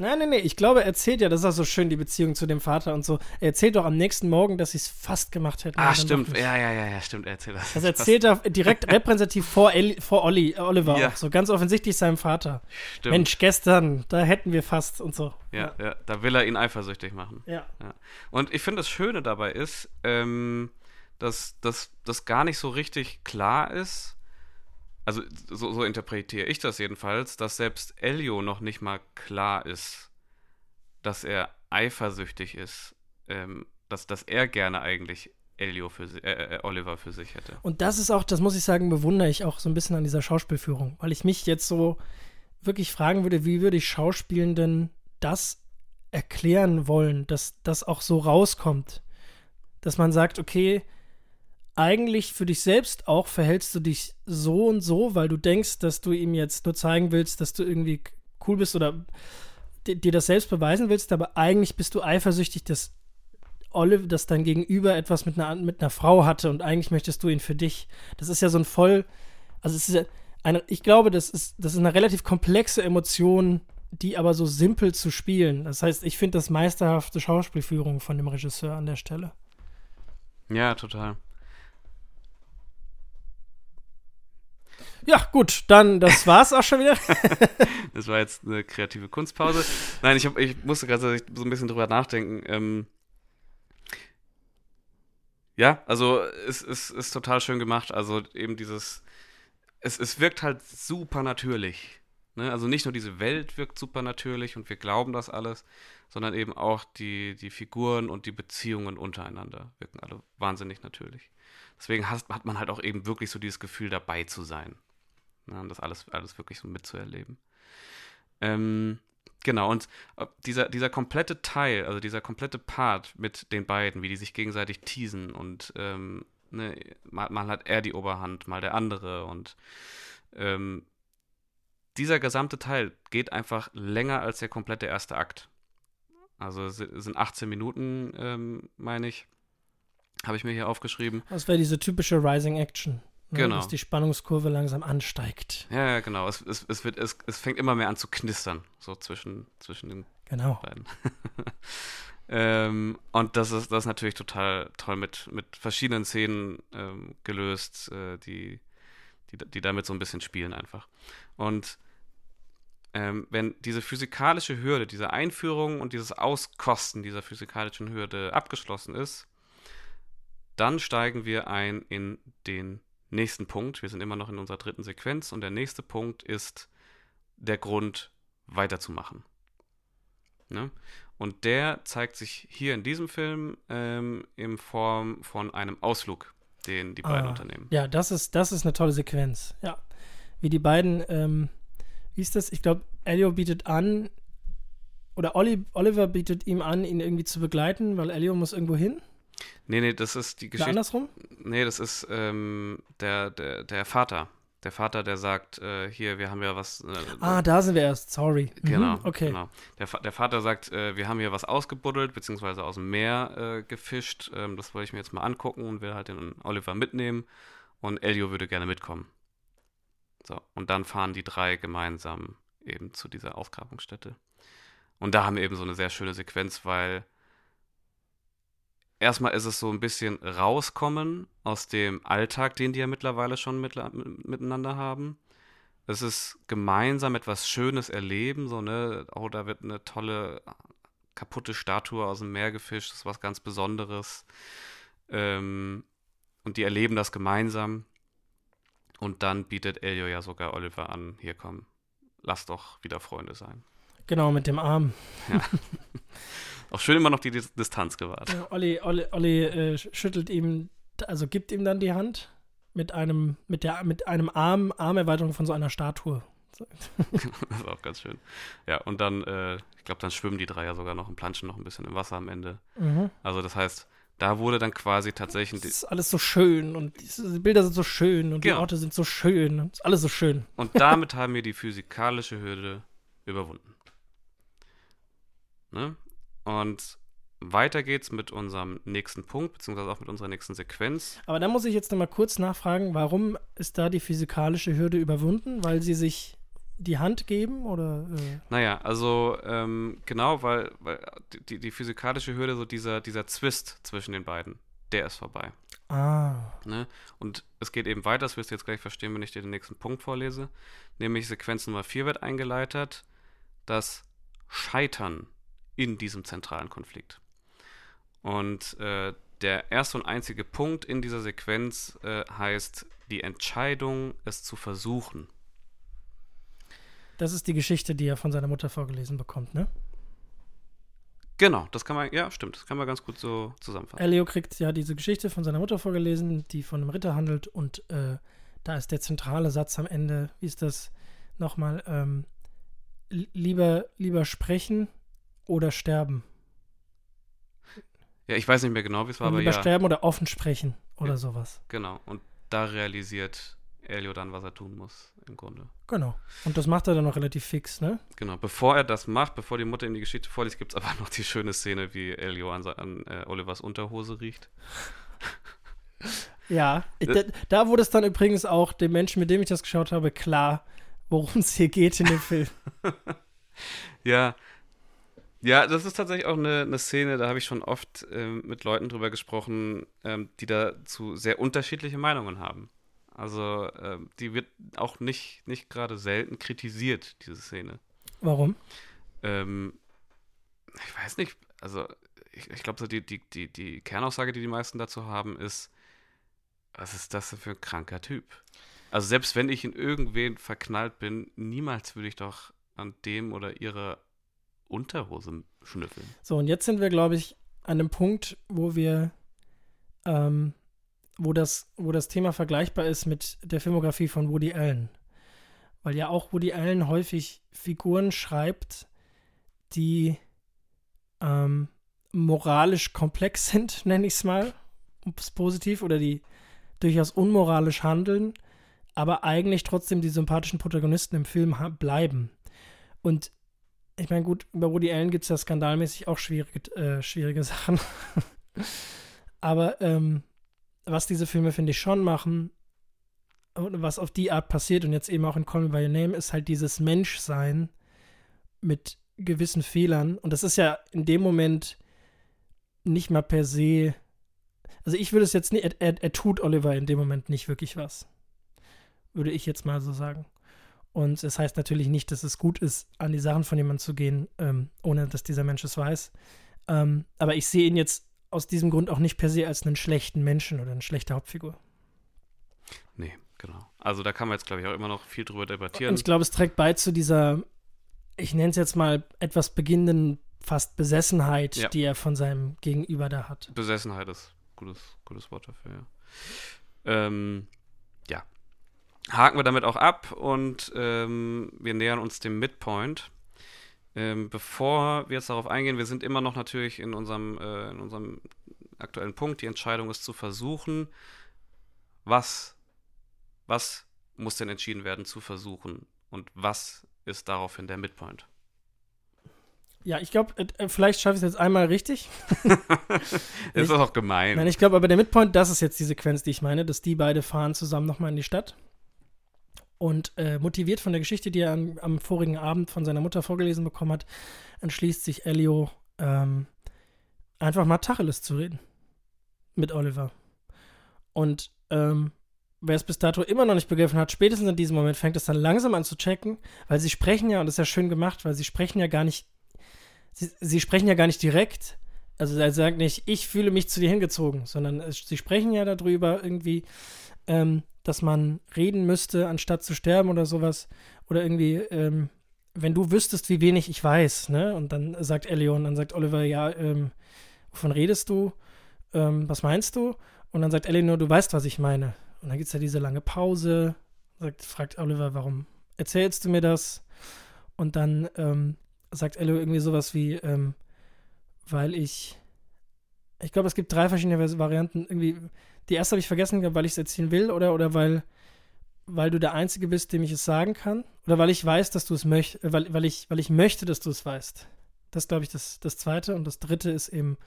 Speaker 1: Nein, nein, nein. Ich glaube, er erzählt ja, das ist auch so schön, die Beziehung zu dem Vater und so. Er erzählt doch am nächsten Morgen, dass sie es fast gemacht hätten.
Speaker 2: ah, stimmt. Ja, ja, ja, ja, stimmt. Er erzählt das.
Speaker 1: Das erzählt er direkt repräsentativ vor, Elli, vor Olli, Oliver
Speaker 2: Ja.
Speaker 1: auch. So ganz offensichtlich seinem Vater.
Speaker 2: Stimmt.
Speaker 1: Mensch, gestern, da hätten wir fast und so.
Speaker 2: Ja, ja, da will er ihn eifersüchtig machen.
Speaker 1: Ja.
Speaker 2: Ja. Und ich finde, das Schöne dabei ist, ähm, dass das gar nicht so richtig klar ist. Also, so, so interpretiere ich das jedenfalls, dass selbst Elio noch nicht mal klar ist, dass er eifersüchtig ist. Ähm, dass, dass er gerne eigentlich Elio für äh, äh, Oliver für sich hätte.
Speaker 1: Und das ist auch, das muss ich sagen, bewundere ich auch so ein bisschen an dieser Schauspielführung, weil ich mich jetzt so wirklich fragen würde, wie würde ich Schauspielenden das erklären wollen, dass das auch so rauskommt. Dass man sagt, okay, eigentlich für dich selbst auch verhältst du dich so und so, weil du denkst, dass du ihm jetzt nur zeigen willst, dass du irgendwie cool bist oder di- dir das selbst beweisen willst, aber eigentlich bist du eifersüchtig, dass Olive, dass dein Gegenüber etwas mit einer, mit einer Frau hatte und eigentlich möchtest du ihn für dich. Das ist ja so ein voll, also es ist eine, ich glaube, das ist, das ist eine relativ komplexe Emotion, die aber so simpel zu spielen. Das heißt, ich finde das meisterhafte Schauspielführung von dem Regisseur an der Stelle.
Speaker 2: Ja, total.
Speaker 1: Ja, gut, dann, das war's auch schon wieder.
Speaker 2: Das war jetzt eine kreative Kunstpause. Nein, ich, hab, ich musste gerade so ein bisschen drüber nachdenken. Ähm, ja, also es ist, ist total schön gemacht. Also eben dieses, es, es wirkt halt super natürlich. Ne? Also nicht nur diese Welt wirkt super natürlich und wir glauben das alles, sondern eben auch die, die Figuren und die Beziehungen untereinander wirken alle wahnsinnig natürlich. Deswegen hat, hat man halt auch eben wirklich so dieses Gefühl, dabei zu sein. Ne? Und das alles, alles wirklich so mitzuerleben. Ähm, genau, und äh, dieser, dieser komplette Teil, also dieser komplette Part mit den beiden, wie die sich gegenseitig teasen und ähm, ne, mal, mal hat er die Oberhand, mal der andere und ähm, dieser gesamte Teil geht einfach länger als der komplette erste Akt. Also sind 18 Minuten, ähm, meine ich, habe ich mir hier aufgeschrieben.
Speaker 1: Das wäre diese typische Rising Action. Ne,
Speaker 2: Genau.
Speaker 1: Dass die Spannungskurve langsam ansteigt.
Speaker 2: Ja, ja, genau. Es, es, es, wird, es, es fängt immer mehr an zu knistern, so zwischen, zwischen den
Speaker 1: Genau.
Speaker 2: beiden. ähm, und das ist, das ist natürlich total toll mit, mit verschiedenen Szenen ähm, gelöst, äh, die, die, die damit so ein bisschen spielen einfach. Und ähm, wenn diese physikalische Hürde, diese Einführung und dieses Auskosten dieser physikalischen Hürde abgeschlossen ist, dann steigen wir ein in den nächsten Punkt. Wir sind immer noch in unserer dritten Sequenz und der nächste Punkt ist der Grund, weiterzumachen. Ne? Und der zeigt sich hier in diesem Film ähm, in Form von einem Ausflug, den die beiden
Speaker 1: Ah,
Speaker 2: unternehmen.
Speaker 1: Ja, das ist, das ist eine tolle Sequenz. Ja. Wie die beiden, ähm, wie ist das? Ich glaube, Elio bietet an, oder Olli, Oliver bietet ihm an, ihn irgendwie zu begleiten, weil Elio muss irgendwo hin.
Speaker 2: Nee, nee, das ist die Geschichte.
Speaker 1: andersrum?
Speaker 2: Nee, das ist ähm, der, der, der Vater. Der Vater, der sagt, äh, hier, wir haben ja was. Äh,
Speaker 1: Ah, da sind wir erst. Sorry. Mhm,
Speaker 2: Genau,
Speaker 1: Okay.
Speaker 2: genau. Der, der Vater sagt, äh, wir haben hier was ausgebuddelt, beziehungsweise aus dem Meer äh, gefischt. Ähm, das wollte ich mir jetzt mal angucken und will halt den Oliver mitnehmen. Und Elio würde gerne mitkommen. So, und dann fahren die drei gemeinsam eben zu dieser Ausgrabungsstätte. Und da haben wir eben so eine sehr schöne Sequenz, weil erstmal ist es so ein bisschen rauskommen aus dem Alltag, den die ja mittlerweile schon mitla- miteinander haben es ist gemeinsam etwas Schönes erleben, so, ne, oh, da wird eine tolle kaputte Statue aus dem Meer gefischt, das ist was ganz Besonderes. Ähm, und die erleben das gemeinsam. Und dann bietet Elio ja sogar Oliver an, hier komm, lass doch wieder Freunde sein.
Speaker 1: Genau, mit dem Arm.
Speaker 2: Auch schön immer noch die Dis Distanz gewahrt.
Speaker 1: Ja, Olli, Olli, Olli äh, schüttelt ihm, also gibt ihm dann die Hand mit einem, mit der, mit einem Arm, Armerweiterung von so einer Statue.
Speaker 2: Das ist auch ganz schön. Ja, und dann, äh, ich glaube, dann schwimmen die drei ja sogar noch und planschen noch ein bisschen im Wasser am Ende.
Speaker 1: Mhm.
Speaker 2: Also das heißt, da wurde dann quasi tatsächlich
Speaker 1: Es ist alles so schön und diese Bilder sind so schön und die
Speaker 2: Genau.
Speaker 1: Orte sind so schön und ist alles so schön.
Speaker 2: Und damit haben wir die physikalische Hürde überwunden. Ne? Und weiter geht's mit unserem nächsten Punkt, beziehungsweise auch mit unserer nächsten Sequenz.
Speaker 1: Aber da muss ich jetzt nochmal kurz nachfragen, warum ist da die physikalische Hürde überwunden? Weil sie sich die Hand geben oder? Äh?
Speaker 2: Naja, also ähm, genau, weil, weil die, die physikalische Hürde, so dieser, dieser Zwist zwischen den beiden, der ist vorbei.
Speaker 1: Ah.
Speaker 2: Ne? Und es geht eben weiter, das wirst du jetzt gleich verstehen, wenn ich dir den nächsten Punkt vorlese. Nämlich Sequenz Nummer 4 wird eingeleitet, das Scheitern in diesem zentralen Konflikt. Und äh, der erste und einzige Punkt in dieser Sequenz äh, heißt die Entscheidung, es zu versuchen.
Speaker 1: Das ist die Geschichte, die er von seiner Mutter vorgelesen bekommt, ne?
Speaker 2: Genau, das kann man, ja, stimmt, das kann man ganz gut so zusammenfassen.
Speaker 1: Elio kriegt ja diese Geschichte von seiner Mutter vorgelesen, die von einem Ritter handelt und äh, da ist der zentrale Satz am Ende, wie ist das nochmal, ähm, lieber, lieber sprechen oder sterben.
Speaker 2: Ja, ich weiß nicht mehr genau, wie es war, aber ja.
Speaker 1: sterben oder offen sprechen oder ja, sowas.
Speaker 2: Genau, und da realisiert Elio dann, was er tun muss, im Grunde.
Speaker 1: Genau. Und das macht er dann noch relativ fix, ne?
Speaker 2: Genau. Bevor er das macht, bevor die Mutter in die Geschichte vorliest, gibt es aber noch die schöne Szene, wie Elio an, an äh, Olivers Unterhose riecht.
Speaker 1: ja, ich, da, da wurde es dann übrigens auch dem Menschen, mit dem ich das geschaut habe, klar, worum es hier geht in dem Film.
Speaker 2: ja. Ja, das ist tatsächlich auch eine, eine Szene, da habe ich schon oft ähm, mit Leuten drüber gesprochen, ähm, die dazu sehr unterschiedliche Meinungen haben. Also äh, die wird auch nicht, nicht gerade selten kritisiert, diese Szene.
Speaker 1: Warum?
Speaker 2: Ähm, ich weiß nicht, also ich, ich glaube, so die, die, die, die Kernaussage, die die meisten dazu haben, ist, was ist das für ein kranker Typ? Also selbst wenn ich in irgendwen verknallt bin, niemals würde ich doch an dem oder ihrer Unterhose schnüffeln.
Speaker 1: So, und jetzt sind wir, glaube ich, an einem Punkt, wo wir ähm, wo das, wo das Thema vergleichbar ist mit der Filmografie von Woody Allen. Weil ja auch Woody Allen häufig Figuren schreibt, die ähm, moralisch komplex sind, nenne ich es mal, positiv, oder die durchaus unmoralisch handeln, aber eigentlich trotzdem die sympathischen Protagonisten im Film bleiben. Und ich meine, gut, über Woody Allen gibt es ja skandalmäßig auch schwierige, äh, schwierige Sachen. aber ähm, was diese Filme, finde ich, schon machen, und was auf die Art passiert und jetzt eben auch in Call Me By Your Name, ist halt dieses Menschsein mit gewissen Fehlern. Und das ist ja in dem Moment nicht mal per se. Also ich würde es jetzt nicht, er, er, er tut Oliver in dem Moment nicht wirklich was. Würde ich jetzt mal so sagen. Und es das heißt natürlich nicht, dass es gut ist, an die Sachen von jemandem zu gehen, ähm, ohne dass dieser Mensch es weiß. Ähm, aber ich sehe ihn jetzt aus diesem Grund auch nicht per se als einen schlechten Menschen oder eine schlechte Hauptfigur.
Speaker 2: Nee, genau. Also da kann man jetzt, glaube ich, auch immer noch viel drüber debattieren.
Speaker 1: Und ich glaube, es trägt bei zu dieser, ich nenne es jetzt mal, etwas beginnenden fast Besessenheit, ja. die er von seinem Gegenüber da hat.
Speaker 2: Besessenheit ist ein gutes, gutes Wort dafür, ja. Ähm. Haken wir damit auch ab und ähm, wir nähern uns dem Midpoint. Ähm, bevor wir jetzt darauf eingehen, wir sind immer noch natürlich in unserem, äh, in unserem aktuellen Punkt. Die Entscheidung ist zu versuchen, was, was muss denn entschieden werden zu versuchen und was ist daraufhin der Midpoint?
Speaker 1: Ja, ich glaube, äh, vielleicht schaffe ich es jetzt einmal richtig.
Speaker 2: das ist auch gemein.
Speaker 1: Nein, ich glaube aber der Midpoint, das ist jetzt die Sequenz, die ich meine, dass die beide fahren zusammen nochmal in die Stadt. Und äh, motiviert von der Geschichte, die er am, am, vorigen Abend von seiner Mutter vorgelesen bekommen hat, entschließt sich Elio, ähm, einfach mal Tacheles zu reden. Mit Oliver. Und ähm, wer es bis dato immer noch nicht begriffen hat, spätestens in diesem Moment fängt es dann langsam an zu checken, weil sie sprechen ja, und das ist ja schön gemacht, weil sie sprechen ja gar nicht, sie, sie sprechen ja gar nicht direkt. Also er sagt nicht, ich fühle mich zu dir hingezogen, sondern es, sie sprechen ja darüber irgendwie, ähm, dass man reden müsste, anstatt zu sterben oder sowas. Oder irgendwie, ähm, wenn du wüsstest, wie wenig ich weiß, ne? Und dann sagt Elio und dann sagt Oliver, ja, ähm, wovon redest du? Ähm, was meinst du? Und dann sagt Eleanor, du weißt, was ich meine. Und dann gibt es ja diese lange Pause. Sagt, fragt Oliver, warum erzählst du mir das? Und dann ähm, sagt Elio irgendwie sowas wie, ähm, weil ich, ich glaube, es gibt drei verschiedene Varianten. Irgendwie, die erste habe ich vergessen, weil ich es erzählen will oder, oder weil, weil du der Einzige bist, dem ich es sagen kann. Oder weil ich weiß, dass du es möchtest, weil, weil, ich, weil ich möchte, dass du es weißt. Das ist, glaube ich, das, das zweite. Und das dritte ist eben,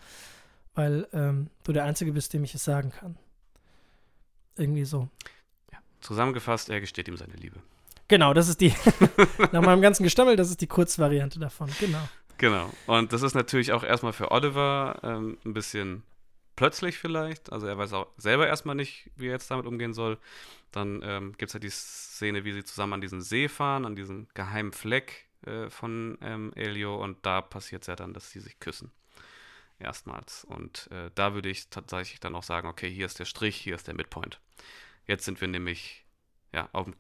Speaker 1: weil ähm, du der Einzige bist, dem ich es sagen kann. Irgendwie so.
Speaker 2: Ja. Zusammengefasst, er gesteht ihm seine Liebe.
Speaker 1: Genau, das ist die, nach meinem ganzen Gestammel, das ist die Kurzvariante davon, genau.
Speaker 2: Genau. Und das ist natürlich auch erstmal für Oliver ähm, ein bisschen plötzlich vielleicht. Also er weiß auch selber erstmal nicht, wie er jetzt damit umgehen soll. Dann ähm, gibt es halt die Szene, wie sie zusammen an diesen See fahren, an diesen geheimen Fleck äh, von ähm, Elio. Und da passiert es ja dann, dass sie sich küssen. Erstmals. Und äh, da würde ich tatsächlich dann auch sagen, okay, hier ist der Strich, hier ist der Midpoint. Jetzt sind wir nämlich ja, auf dem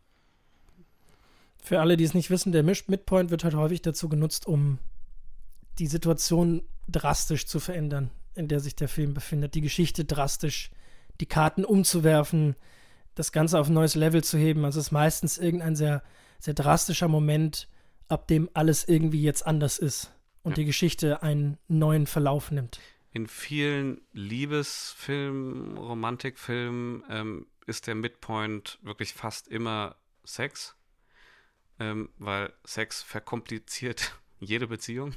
Speaker 1: für alle, die es nicht wissen, der Midpoint wird halt häufig dazu genutzt, um die Situation drastisch zu verändern, in der sich der Film befindet, die Geschichte drastisch, die Karten umzuwerfen, das Ganze auf ein neues Level zu heben. Also es ist meistens irgendein sehr, sehr drastischer Moment, ab dem alles irgendwie jetzt anders ist und ja. die Geschichte einen neuen Verlauf nimmt.
Speaker 2: In vielen Liebesfilmen, Romantikfilmen ähm, ist der Midpoint wirklich fast immer Sex ähm, weil Sex verkompliziert jede Beziehung.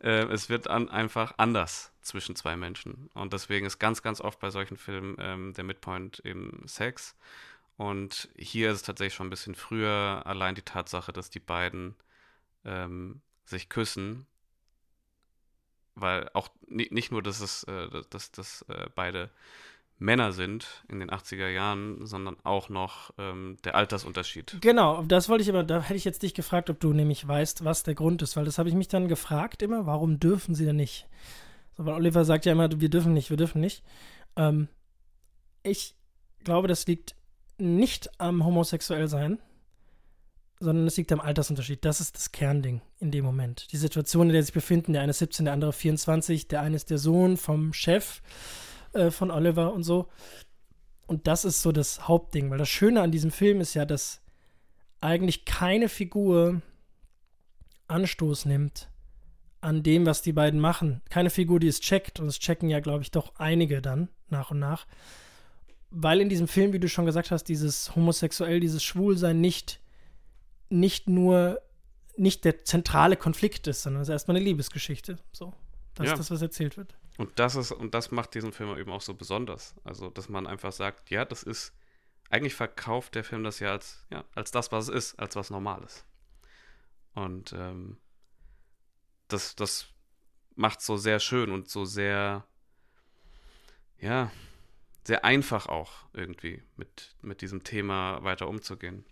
Speaker 2: Äh, es wird an, einfach anders zwischen zwei Menschen. Und deswegen ist ganz, ganz oft bei solchen Filmen ähm, der Midpoint eben Sex. Und hier ist es tatsächlich schon ein bisschen früher allein die Tatsache, dass die beiden ähm, sich küssen. Weil auch nicht nur, dass es, äh, dass, dass äh, beide Männer sind in den 80er Jahren, sondern auch noch ähm, der Altersunterschied.
Speaker 1: Genau, das wollte ich aber, da hätte ich jetzt dich gefragt, ob du nämlich weißt, was der Grund ist, weil das habe ich mich dann gefragt immer, warum dürfen sie denn nicht? So, weil Oliver sagt ja immer, wir dürfen nicht, wir dürfen nicht. Ähm, ich glaube, das liegt nicht am Homosexuellsein, sondern es liegt am Altersunterschied. Das ist das Kernding in dem Moment. Die Situation, in der sie sich befinden, der eine ist 17, der andere 24, der eine ist der Sohn vom Chef äh, von Oliver und so. Und das ist so das Hauptding, weil das Schöne an diesem Film ist ja, dass eigentlich keine Figur Anstoß nimmt an dem, was die beiden machen. Keine Figur, die es checkt. Und es checken ja, glaube ich, doch einige dann nach und nach. Weil in diesem Film, wie du schon gesagt hast, dieses Homosexuell, dieses Schwulsein nicht, nicht nur, nicht der zentrale Konflikt ist, sondern es ist erstmal eine Liebesgeschichte. So. Das ja. ist das, was erzählt wird.
Speaker 2: Und das ist, und das macht diesen Film eben auch so besonders. Also, dass man einfach sagt, ja, das ist, eigentlich verkauft der Film das ja als, ja, als das, was es ist, als was Normales. Und ähm, das, das macht so sehr schön und so sehr, ja, sehr einfach auch irgendwie mit, mit diesem Thema weiter umzugehen.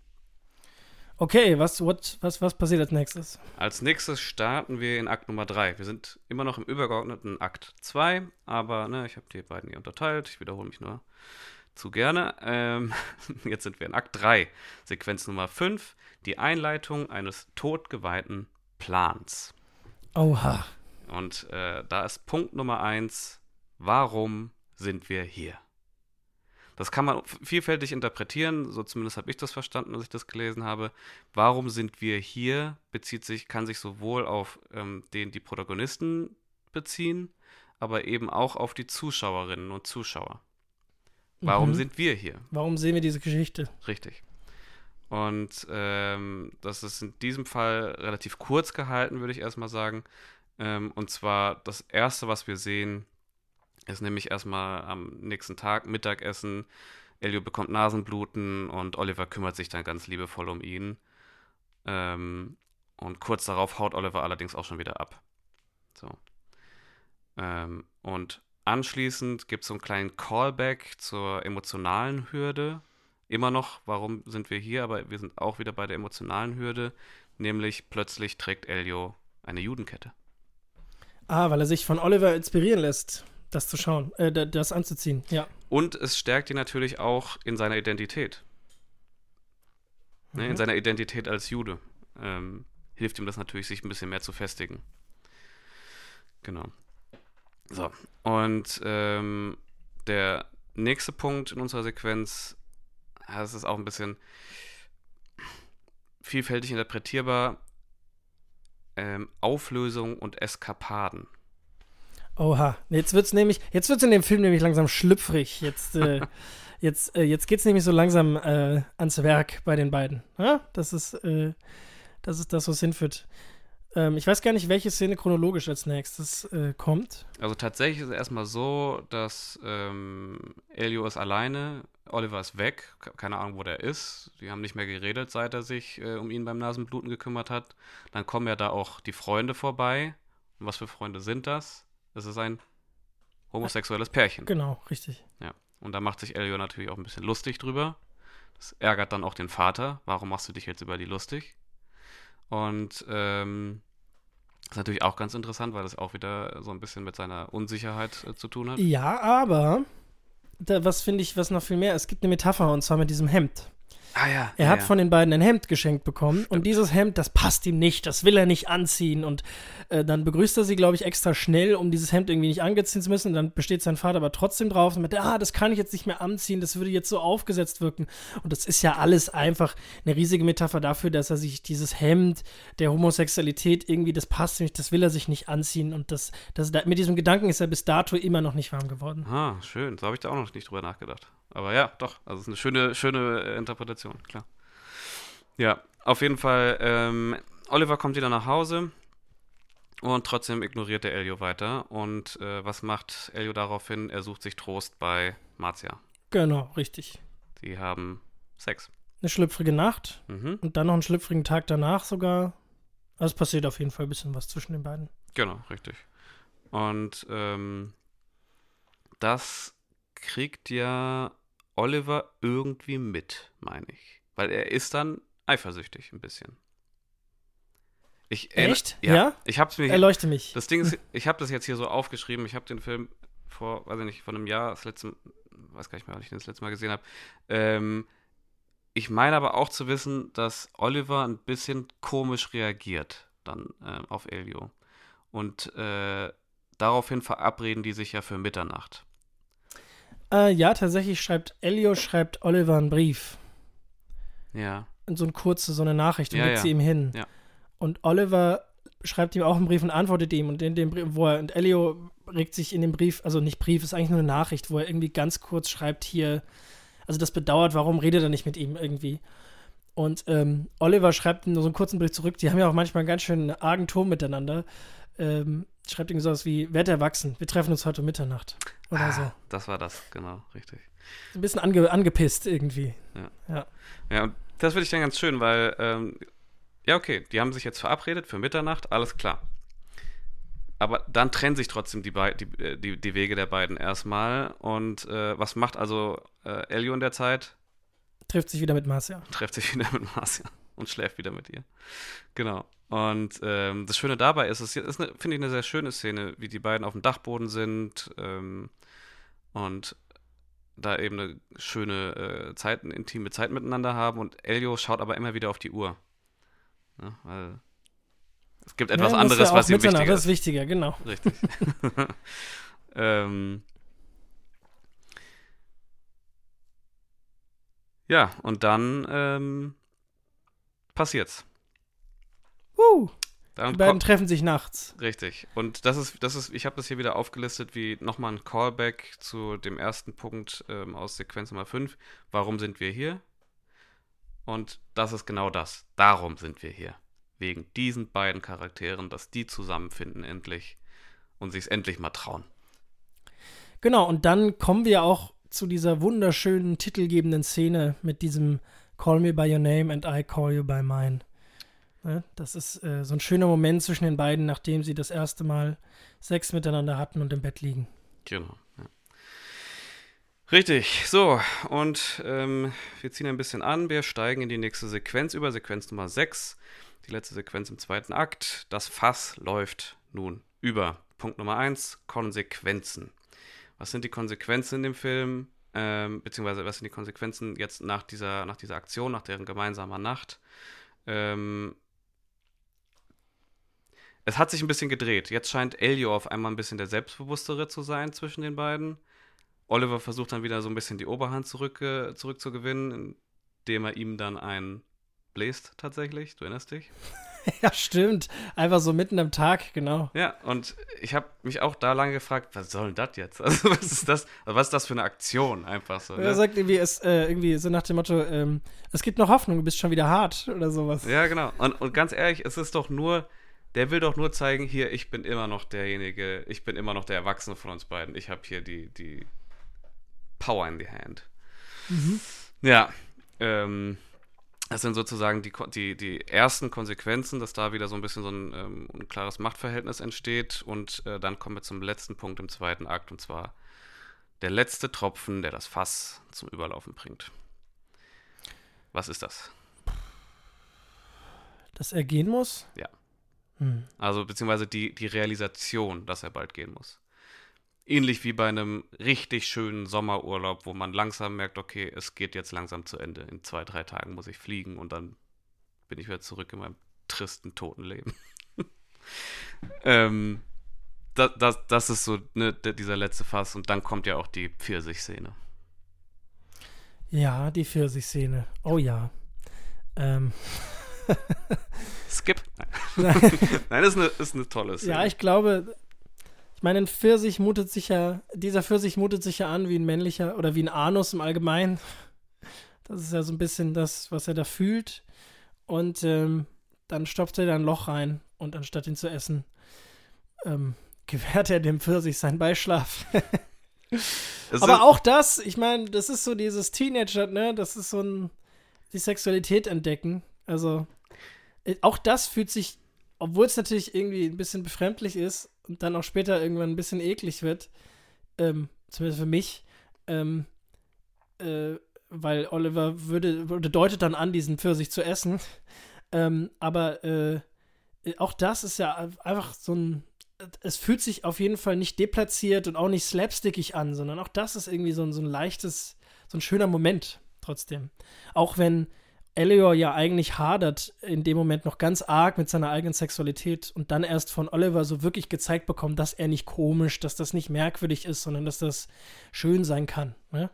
Speaker 1: Okay, was, what, was, was passiert als nächstes?
Speaker 2: Als nächstes starten wir in Akt Nummer 3. Wir sind immer noch im übergeordneten Akt 2, aber ne, ich habe die beiden hier unterteilt. Ich wiederhole mich nur zu gerne. Ähm, jetzt sind wir in Akt 3, Sequenz Nummer 5, die Einleitung eines totgeweihten Plans.
Speaker 1: Oha.
Speaker 2: Und äh, da ist Punkt Nummer 1, warum sind wir hier? Das kann man vielfältig interpretieren, so zumindest habe ich das verstanden, als ich das gelesen habe. Warum sind wir hier? Bezieht sich, kann sich sowohl auf ähm, den die Protagonisten beziehen, aber eben auch auf die Zuschauerinnen und Zuschauer. Warum mhm. sind wir hier?
Speaker 1: Warum sehen wir diese Geschichte?
Speaker 2: Richtig. Und ähm, das ist in diesem Fall relativ kurz gehalten, würde ich erstmal sagen. Ähm, und zwar das Erste, was wir sehen, ist nämlich erstmal am nächsten Tag Mittagessen. Elio bekommt Nasenbluten und Oliver kümmert sich dann ganz liebevoll um ihn. Ähm, und kurz darauf haut Oliver allerdings auch schon wieder ab. So. Ähm, und anschließend gibt es so einen kleinen Callback zur emotionalen Hürde. Immer noch, warum sind wir hier? Aber wir sind auch wieder bei der emotionalen Hürde. Nämlich plötzlich trägt Elio eine Judenkette.
Speaker 1: Ah, weil er sich von Oliver inspirieren lässt das zu schauen, äh, das anzuziehen, ja.
Speaker 2: Und es stärkt ihn natürlich auch in seiner Identität. Mhm. Ne, in mhm. seiner Identität als Jude. Ähm, hilft ihm das natürlich, sich ein bisschen mehr zu festigen. Genau. So, und ähm, der nächste Punkt in unserer Sequenz, das ist auch ein bisschen vielfältig interpretierbar, ähm, Auflösung und Eskapaden.
Speaker 1: Oha, jetzt wird's nämlich, jetzt wird's in dem Film nämlich langsam schlüpfrig. Jetzt, äh, jetzt, äh, jetzt geht's nämlich so langsam äh, ans Werk bei den beiden. Ja? Das ist, äh, das ist das, was hinführt. Ähm, ich weiß gar nicht, welche Szene chronologisch als nächstes äh, kommt.
Speaker 2: Also tatsächlich ist es erstmal so, dass ähm, Elio ist alleine, Oliver ist weg, keine Ahnung, wo der ist. Die haben nicht mehr geredet, seit er sich äh, um ihn beim Nasenbluten gekümmert hat. Dann kommen ja da auch die Freunde vorbei. Und was für Freunde sind das? Das ist ein homosexuelles Pärchen.
Speaker 1: Genau, richtig.
Speaker 2: Ja. Und da macht sich Elio natürlich auch ein bisschen lustig drüber. Das ärgert dann auch den Vater. Warum machst du dich jetzt über die lustig? Und ähm, das ist natürlich auch ganz interessant, weil das auch wieder so ein bisschen mit seiner Unsicherheit äh, zu tun hat.
Speaker 1: Ja, aber da, was finde ich, was noch viel mehr, es gibt eine Metapher und zwar mit diesem Hemd.
Speaker 2: Ah ja.
Speaker 1: Er
Speaker 2: ja,
Speaker 1: hat
Speaker 2: ja.
Speaker 1: von den beiden ein Hemd geschenkt bekommen und dieses Hemd, das passt ihm nicht, das will er nicht anziehen und äh, dann begrüßt er sie, glaube ich, extra schnell, um dieses Hemd irgendwie nicht angezogen zu müssen und dann besteht sein Vater aber trotzdem drauf und mit, ah, das kann ich jetzt nicht mehr anziehen, das würde jetzt so aufgesetzt wirken und das ist ja alles einfach eine riesige Metapher dafür, dass er sich dieses Hemd der Homosexualität irgendwie, das passt ihm nicht, das will er sich nicht anziehen und das, das, mit diesem Gedanken ist er bis dato immer noch nicht warm geworden.
Speaker 2: Ah, schön. So habe ich da auch noch nicht drüber nachgedacht. Aber ja, doch. Also es ist eine schöne, schöne äh, Interpretation, klar. Ja, auf jeden Fall. Ähm, Oliver kommt wieder nach Hause und trotzdem ignoriert der Elio weiter. Und äh, was macht Elio daraufhin? Er sucht sich Trost bei Marcia.
Speaker 1: Genau, richtig.
Speaker 2: Die haben Sex.
Speaker 1: Eine schlüpfrige Nacht
Speaker 2: Mhm.
Speaker 1: und dann noch einen schlüpfrigen Tag danach sogar. Also es passiert auf jeden Fall ein bisschen was zwischen den beiden.
Speaker 2: Genau, richtig. Und ähm, das kriegt ja Oliver irgendwie mit, meine ich. Weil er ist dann eifersüchtig ein bisschen. Ich,
Speaker 1: Echt?
Speaker 2: Ja.
Speaker 1: Ja?
Speaker 2: Ich hab's mir
Speaker 1: Erleuchte mich.
Speaker 2: das Ding ist, ich habe das jetzt hier so aufgeschrieben. Ich habe den Film vor, weiß ich nicht, vor einem Jahr, das letzte, weiß gar nicht mehr, wann ich den das letzte Mal gesehen habe. Ähm, ich meine aber auch zu wissen, dass Oliver ein bisschen komisch reagiert dann ähm, auf Elio. Und äh, daraufhin verabreden die sich ja für Mitternacht.
Speaker 1: Äh, ja, tatsächlich schreibt Elio, schreibt Oliver einen Brief.
Speaker 2: Ja.
Speaker 1: Und so eine kurze, so eine Nachricht und
Speaker 2: Ja,
Speaker 1: legt
Speaker 2: ja.
Speaker 1: sie ihm hin.
Speaker 2: Ja.
Speaker 1: Und Oliver schreibt ihm auch einen Brief und antwortet ihm. Und in dem Brief, wo er, und Elio regt sich in dem Brief, also nicht Brief, ist eigentlich nur eine Nachricht, wo er irgendwie ganz kurz schreibt hier, also das bedauert, warum redet er nicht mit ihm irgendwie. Und ähm, Oliver schreibt ihm nur so einen kurzen Brief zurück. Die haben ja auch manchmal einen ganz schön argen Ton miteinander. Ähm, schreibt ihm sowas wie, werd erwachsen, wir treffen uns heute um Mitternacht. Oder
Speaker 2: Ah,
Speaker 1: so.
Speaker 2: Das war das, genau, richtig.
Speaker 1: Ein bisschen ange angepisst irgendwie.
Speaker 2: Ja, und das finde ich dann ganz schön, weil, ähm, ja, okay, die haben sich jetzt verabredet für Mitternacht, alles klar. Aber dann trennen sich trotzdem die, die, äh, die, die Wege der beiden erstmal. Und äh, was macht also äh, Elio in der Zeit?
Speaker 1: Trifft sich wieder mit Marcia.
Speaker 2: Trifft sich wieder mit Marcia und schläft wieder mit ihr. Genau. Und ähm, das Schöne dabei ist, es ist, finde ich, eine sehr schöne Szene, wie die beiden auf dem Dachboden sind ähm, und da eben eine schöne äh, Zeit, eine intime Zeit miteinander haben. Und Elio schaut aber immer wieder auf die Uhr. Ja, weil es gibt etwas
Speaker 1: Ja,
Speaker 2: anderes, was ihm
Speaker 1: miteinander,
Speaker 2: wichtiger
Speaker 1: Das
Speaker 2: ist.
Speaker 1: ist wichtiger, genau.
Speaker 2: Richtig. ähm, ja, und dann ähm, passiert's.
Speaker 1: Uh,
Speaker 2: Dann
Speaker 1: die beiden treffen sich nachts.
Speaker 2: richtig. Und das ist, das ist, ich habe das hier wieder aufgelistet wie nochmal ein Callback zu dem ersten Punkt ähm, aus Sequenz Nummer 5. Warum sind wir hier? Und das ist genau das. Darum sind wir hier. Wegen diesen beiden Charakteren, dass die zusammenfinden endlich und sich's endlich mal trauen.
Speaker 1: Genau, und dann kommen wir auch zu dieser wunderschönen, titelgebenden Szene mit diesem Call me by your name and I call you by mine. Ne? Das ist äh, so ein schöner Moment zwischen den beiden, nachdem sie das erste Mal Sex miteinander hatten und im Bett liegen.
Speaker 2: Genau. Ja. Richtig, so, und ähm, wir ziehen ein bisschen an. Wir steigen in die nächste Sequenz über, Sequenz Nummer 6. Die letzte Sequenz im zweiten Akt. Das Fass läuft nun über. Punkt Nummer 1, Konsequenzen. Was sind die Konsequenzen in dem Film? Ähm, beziehungsweise was sind die Konsequenzen jetzt nach dieser, nach dieser Aktion, nach deren gemeinsamer Nacht? Ähm, es hat sich ein bisschen gedreht. Jetzt scheint Elio auf einmal ein bisschen der Selbstbewusstere zu sein zwischen den beiden. Oliver versucht dann wieder so ein bisschen die Oberhand zurück, äh, zurückzugewinnen, indem er ihm dann einen bläst tatsächlich. Du erinnerst dich?
Speaker 1: ja, stimmt. Einfach so mitten am Tag, genau.
Speaker 2: Ja, und ich habe mich auch da lange gefragt, was soll denn das jetzt? Also was ist das? Was ist das für eine Aktion einfach so?
Speaker 1: Er
Speaker 2: Ne?
Speaker 1: sagt irgendwie, es, äh, irgendwie so nach dem Motto, ähm, es gibt noch Hoffnung, du bist schon wieder hart oder sowas.
Speaker 2: Ja, genau. Und, und ganz ehrlich, es ist doch nur der will doch nur zeigen, hier, ich bin immer noch derjenige, ich bin immer noch der Erwachsene von uns beiden. Ich habe hier die, die Power in the hand. Mhm. Ja, ähm, das sind sozusagen die, die, die ersten Konsequenzen, dass da wieder so ein bisschen so ein, ähm, ein klares Machtverhältnis entsteht. Und äh, dann kommen wir zum letzten Punkt im zweiten Akt, und zwar der letzte Tropfen, der das Fass zum Überlaufen bringt. Was ist das?
Speaker 1: Dass er gehen muss?
Speaker 2: Ja. Hm. Also beziehungsweise die, die Realisation, dass er bald gehen muss. Ähnlich wie bei einem richtig schönen Sommerurlaub, wo man langsam merkt, okay, es geht jetzt langsam zu Ende. In zwei, drei Tagen muss ich fliegen und dann bin ich wieder zurück in meinem tristen, toten Leben. ähm, das, das, das ist so ne, dieser letzte Fass und dann kommt ja auch die Pfirsich-Szene.
Speaker 1: Ja, die Pfirsich-Szene. Oh ja. Ähm.
Speaker 2: Skip. Nein, Nein das ist eine, ist eine tolle Szene.
Speaker 1: Ja, ich glaube, ich meine, ein Pfirsich mutet sich ja, dieser Pfirsich mutet sich ja an wie ein männlicher oder wie ein Anus im Allgemeinen. Das ist ja so ein bisschen das, was er da fühlt. Und ähm, dann stopft er da ein Loch rein und anstatt ihn zu essen, ähm, gewährt er dem Pfirsich seinen Beischlaf. Aber auch das, ich meine, das ist so dieses Teenager, ne? Das ist so ein die Sexualität entdecken. Also auch das fühlt sich, obwohl es natürlich irgendwie ein bisschen befremdlich ist, und dann auch später irgendwann ein bisschen eklig wird, ähm, zumindest für mich, ähm, äh, weil Oliver würde, würde, deutet dann an, diesen Pfirsich zu essen. Ähm, aber äh, auch das ist ja einfach so ein. Es fühlt sich auf jeden Fall nicht deplatziert und auch nicht slapstickig an, sondern auch das ist irgendwie so ein, so ein leichtes, so ein schöner Moment trotzdem. Auch wenn Elior ja eigentlich hadert in dem Moment noch ganz arg mit seiner eigenen Sexualität und dann erst von Oliver so wirklich gezeigt bekommt, dass er nicht komisch, dass das nicht merkwürdig ist, sondern dass das schön sein kann. Ne?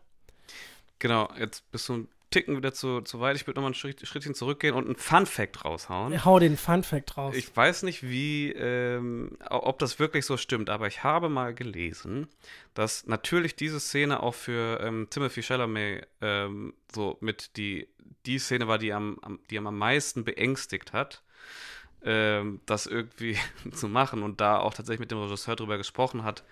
Speaker 2: Genau, jetzt bist du ein Ticken wieder zu, zu weit. Ich würde nochmal ein Schritt, Schrittchen zurückgehen und einen Fun-Fact raushauen.
Speaker 1: Hau den Fun-Fact raus.
Speaker 2: Ich weiß nicht, wie, ähm, ob das wirklich so stimmt, aber ich habe mal gelesen, dass natürlich diese Szene auch für ähm, Timothy Chalamet ähm, so mit die die Szene war, die am, am, die am meisten beängstigt hat, ähm, das irgendwie zu machen und da auch tatsächlich mit dem Regisseur drüber gesprochen hat,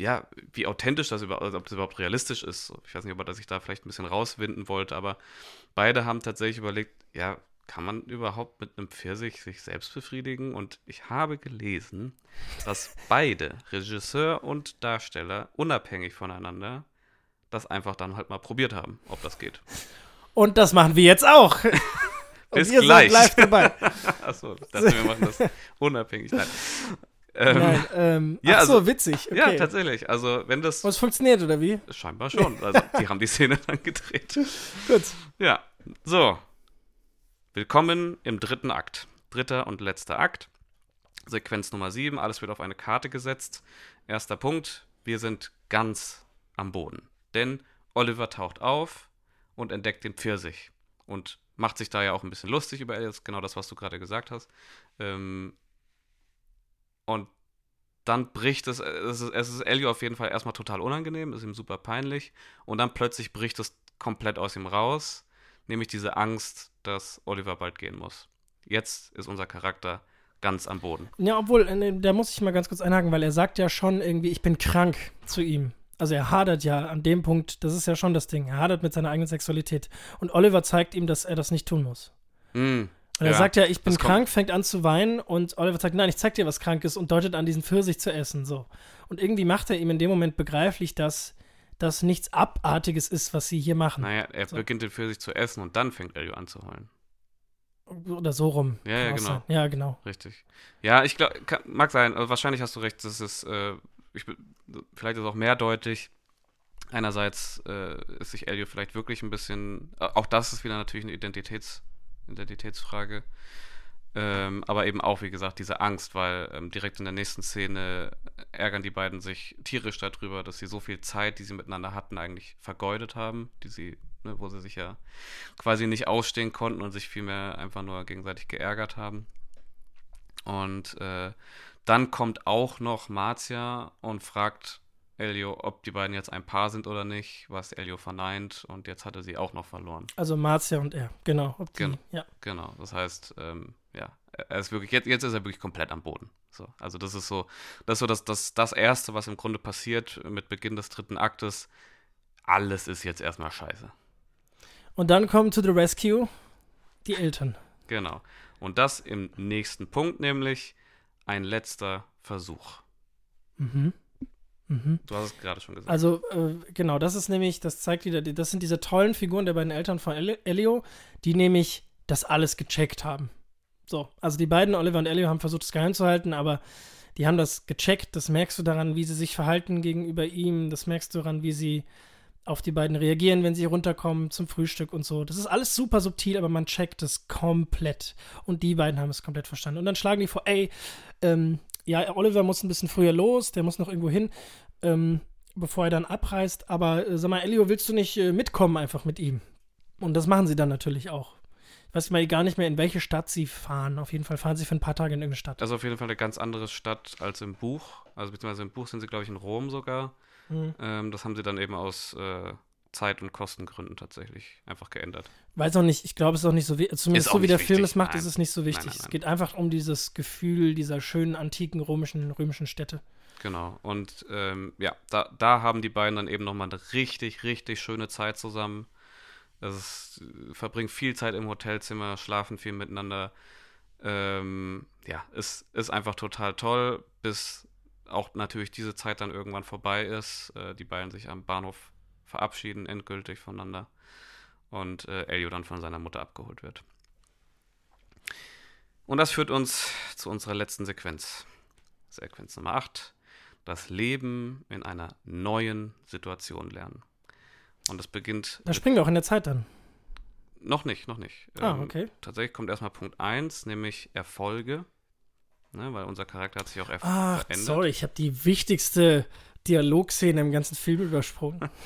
Speaker 2: ja, wie authentisch das überhaupt, also ob das überhaupt realistisch ist. Ich weiß nicht, ob er sich da vielleicht ein bisschen rauswinden wollte, aber beide haben tatsächlich überlegt, ja, kann man überhaupt mit einem Pfirsich sich selbst befriedigen? Und ich habe gelesen, dass beide, Regisseur und Darsteller, unabhängig voneinander, das einfach dann halt mal probiert haben, ob das geht.
Speaker 1: Und das machen wir jetzt auch.
Speaker 2: Bis gleich. Live dabei. Achso, wir machen das unabhängig. Nein.
Speaker 1: Ähm, Nein, ähm, ja, ach so, also, witzig. Okay.
Speaker 2: Ja, tatsächlich. Also, wenn das.
Speaker 1: Was funktioniert, oder wie?
Speaker 2: Scheinbar schon. Also, die haben die Szene dann gedreht.
Speaker 1: Gut.
Speaker 2: Ja, so. Willkommen im dritten Akt. Dritter und letzter Akt. Sequenz Nummer 7. Alles wird auf eine Karte gesetzt. Erster Punkt. Wir sind ganz am Boden. Denn Oliver taucht auf und entdeckt den Pfirsich und macht sich da ja auch ein bisschen lustig über Elias, genau das, was du gerade gesagt hast. Ähm, und dann bricht es, es ist, es ist Elio auf jeden Fall erstmal total unangenehm, ist ihm super peinlich und dann plötzlich bricht es komplett aus ihm raus, nämlich diese Angst, dass Oliver bald gehen muss. Jetzt ist unser Charakter ganz am Boden.
Speaker 1: Ja, obwohl, äh, da muss ich mal ganz kurz einhaken, weil er sagt ja schon irgendwie, ich bin krank zu ihm also er hadert ja an dem Punkt, das ist ja schon das Ding, er hadert mit seiner eigenen Sexualität. Und Oliver zeigt ihm, dass er das nicht tun muss.
Speaker 2: Mm,
Speaker 1: und er ja, sagt ja, ich bin krank, fängt an zu weinen und Oliver sagt, nein, ich zeig dir was Krankes und deutet an, diesen Pfirsich zu essen, so. Und irgendwie macht er ihm in dem Moment begreiflich, dass das nichts Abartiges ist, was sie hier machen.
Speaker 2: Naja, er
Speaker 1: so.
Speaker 2: beginnt den Pfirsich zu essen und dann fängt Elio an zu heulen.
Speaker 1: Oder so rum.
Speaker 2: Ja, ja, genau. Sein.
Speaker 1: Ja, genau.
Speaker 2: Richtig. Ja, ich glaube, mag sein, also wahrscheinlich hast du recht, das ist äh, ich, vielleicht ist es auch mehrdeutig. Einerseits äh, ist sich Elio vielleicht wirklich ein bisschen, äh, auch das ist wieder natürlich eine Identitäts, Identitätsfrage, ähm, aber eben auch, wie gesagt, diese Angst, weil ähm, direkt in der nächsten Szene ärgern die beiden sich tierisch darüber, dass sie so viel Zeit, die sie miteinander hatten, eigentlich vergeudet haben, die sie, ne, wo sie sich ja quasi nicht ausstehen konnten und sich vielmehr einfach nur gegenseitig geärgert haben. Und äh, dann kommt auch noch Marcia und fragt Elio, ob die beiden jetzt ein Paar sind oder nicht, was Elio verneint und jetzt hatte sie auch noch verloren.
Speaker 1: Also Marcia und er, genau.
Speaker 2: Die, Gen ja. Genau, das heißt, ähm, ja, er ist wirklich, jetzt, jetzt ist er wirklich komplett am Boden. So, also das ist so, das ist so das, das, das Erste, was im Grunde passiert mit Beginn des dritten Aktes. Alles ist jetzt erstmal scheiße.
Speaker 1: Und dann kommen to the rescue die Eltern.
Speaker 2: Genau. Und das im nächsten Punkt, nämlich ein letzter Versuch.
Speaker 1: Mhm. Mhm.
Speaker 2: Du hast es gerade schon gesagt.
Speaker 1: Also, äh, genau, das ist nämlich, das zeigt wieder, das sind diese tollen Figuren der beiden Eltern von Elio, die nämlich das alles gecheckt haben. So, also die beiden, Oliver und Elio, haben versucht, es geheim zu halten, aber die haben das gecheckt. Das merkst du daran, wie sie sich verhalten gegenüber ihm. Das merkst du daran, wie sie auf die beiden reagieren, wenn sie runterkommen zum Frühstück und so. Das ist alles super subtil, aber man checkt es komplett. Und die beiden haben es komplett verstanden. Und dann schlagen die vor, ey, ähm, ja, Oliver muss ein bisschen früher los, der muss noch irgendwo hin, ähm, bevor er dann abreist. Aber äh, sag mal, Elio, willst du nicht äh, mitkommen einfach mit ihm? Und das machen sie dann natürlich auch. Ich weiß mal gar nicht mehr, in welche Stadt sie fahren. Auf jeden Fall fahren sie für ein paar Tage in irgendeine Stadt.
Speaker 2: Also auf jeden Fall eine ganz andere Stadt als im Buch. Also beziehungsweise im Buch sind sie, glaube ich, in Rom sogar. Mhm. Ähm, das haben sie dann eben aus äh, Zeit- und Kostengründen tatsächlich einfach geändert.
Speaker 1: Weiß auch nicht, ich glaube, es ist auch nicht so wichtig. Zumindest so wie der wichtig. Film es macht, nein. ist es nicht so wichtig. Nein, nein, es geht einfach um dieses Gefühl dieser schönen, antiken römischen, römischen Städte.
Speaker 2: Genau. Und ähm, ja, da, da haben die beiden dann eben nochmal eine richtig, richtig schöne Zeit zusammen. Es verbringen viel Zeit im Hotelzimmer, schlafen viel miteinander. Ähm, ja, es ist einfach total toll, bis auch natürlich diese Zeit dann irgendwann vorbei ist. Äh, die beiden sich am Bahnhof verabschieden, endgültig voneinander. Und äh, Elio dann von seiner Mutter abgeholt wird. Und das führt uns zu unserer letzten Sequenz. Sequenz Nummer 8. Das Leben in einer neuen Situation lernen. Und das beginnt.
Speaker 1: Da springen wir auch in der Zeit dann.
Speaker 2: Noch nicht, noch nicht.
Speaker 1: Ah, ähm, okay.
Speaker 2: tatsächlich kommt erstmal Punkt 1, nämlich Erfolge. Ne, weil unser Charakter hat sich auch
Speaker 1: er Ach, verändert. Sorry, ich habe die wichtigste Dialogszene im ganzen Film übersprungen.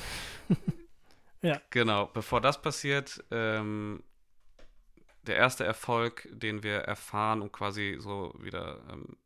Speaker 2: ja. Genau, bevor das passiert, ähm, der erste Erfolg, den wir erfahren, um quasi so wieder ähm,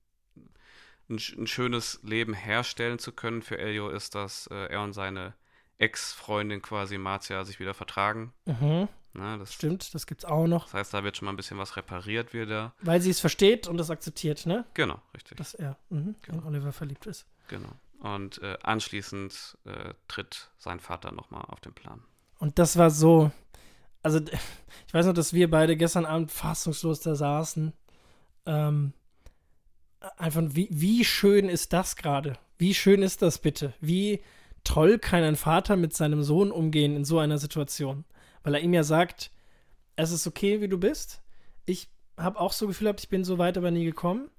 Speaker 2: ein, ein, schönes Leben herstellen zu können für Elio, ist, dass äh, er und seine Ex-Freundin quasi Marcia sich wieder vertragen.
Speaker 1: Mhm. Na, das Stimmt, das gibt's auch noch.
Speaker 2: Das heißt, da wird schon mal ein bisschen was repariert wieder.
Speaker 1: Weil sie es versteht und es akzeptiert, ne?
Speaker 2: Genau, richtig.
Speaker 1: Dass er mhm, genau. in Oliver verliebt ist.
Speaker 2: Genau. Und äh, anschließend äh, tritt sein Vater nochmal auf den Plan.
Speaker 1: Und das war so, also ich weiß noch, dass wir beide gestern Abend fassungslos da saßen. Ähm, einfach, wie, wie schön ist das gerade? Wie schön ist das bitte? Wie toll kann ein Vater mit seinem Sohn umgehen in so einer Situation? Weil er ihm ja sagt, es ist okay, wie du bist. Ich habe auch so Gefühl gehabt, ich bin so weit aber nie gekommen.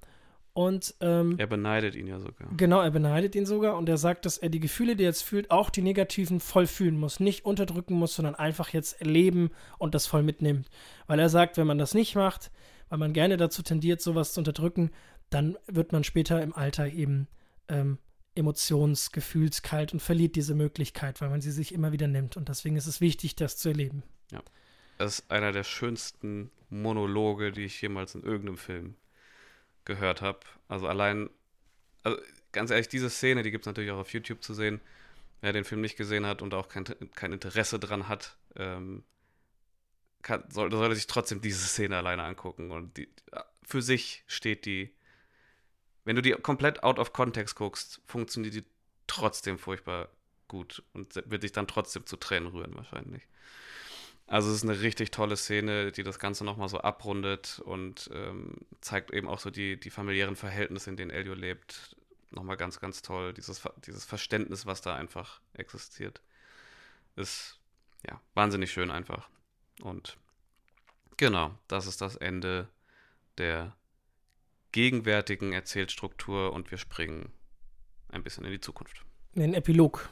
Speaker 1: Und ähm,
Speaker 2: er beneidet ihn ja sogar.
Speaker 1: Genau, er beneidet ihn sogar und er sagt, dass er die Gefühle, die er jetzt fühlt, auch die negativen voll fühlen muss, nicht unterdrücken muss, sondern einfach jetzt erleben und das voll mitnimmt. Weil er sagt, wenn man das nicht macht, weil man gerne dazu tendiert, sowas zu unterdrücken, dann wird man später im Alter eben ähm, emotions-, gefühlskalt und verliert diese Möglichkeit, weil man sie sich immer wieder nimmt. Und deswegen ist es wichtig, das zu erleben.
Speaker 2: Ja. Das ist einer der schönsten Monologe, die ich jemals in irgendeinem Film gehört habe. Also allein, also ganz ehrlich, diese Szene, die gibt es natürlich auch auf YouTube zu sehen. Wer den Film nicht gesehen hat und auch kein, kein Interesse dran hat, ähm, kann, sollte, sollte sich trotzdem diese Szene alleine angucken. Und die, für sich steht die wenn du die komplett out of context guckst, funktioniert die trotzdem furchtbar gut und wird dich dann trotzdem zu Tränen rühren wahrscheinlich. Also es ist eine richtig tolle Szene, die das Ganze nochmal so abrundet und ähm, zeigt eben auch so die, die familiären Verhältnisse, in denen Elio lebt. Nochmal ganz, ganz toll. Dieses, dieses Verständnis, was da einfach existiert, ist ja wahnsinnig schön einfach. Und genau, das ist das Ende der gegenwärtigen Erzählstruktur und wir springen ein bisschen in die Zukunft.
Speaker 1: In den Epilog.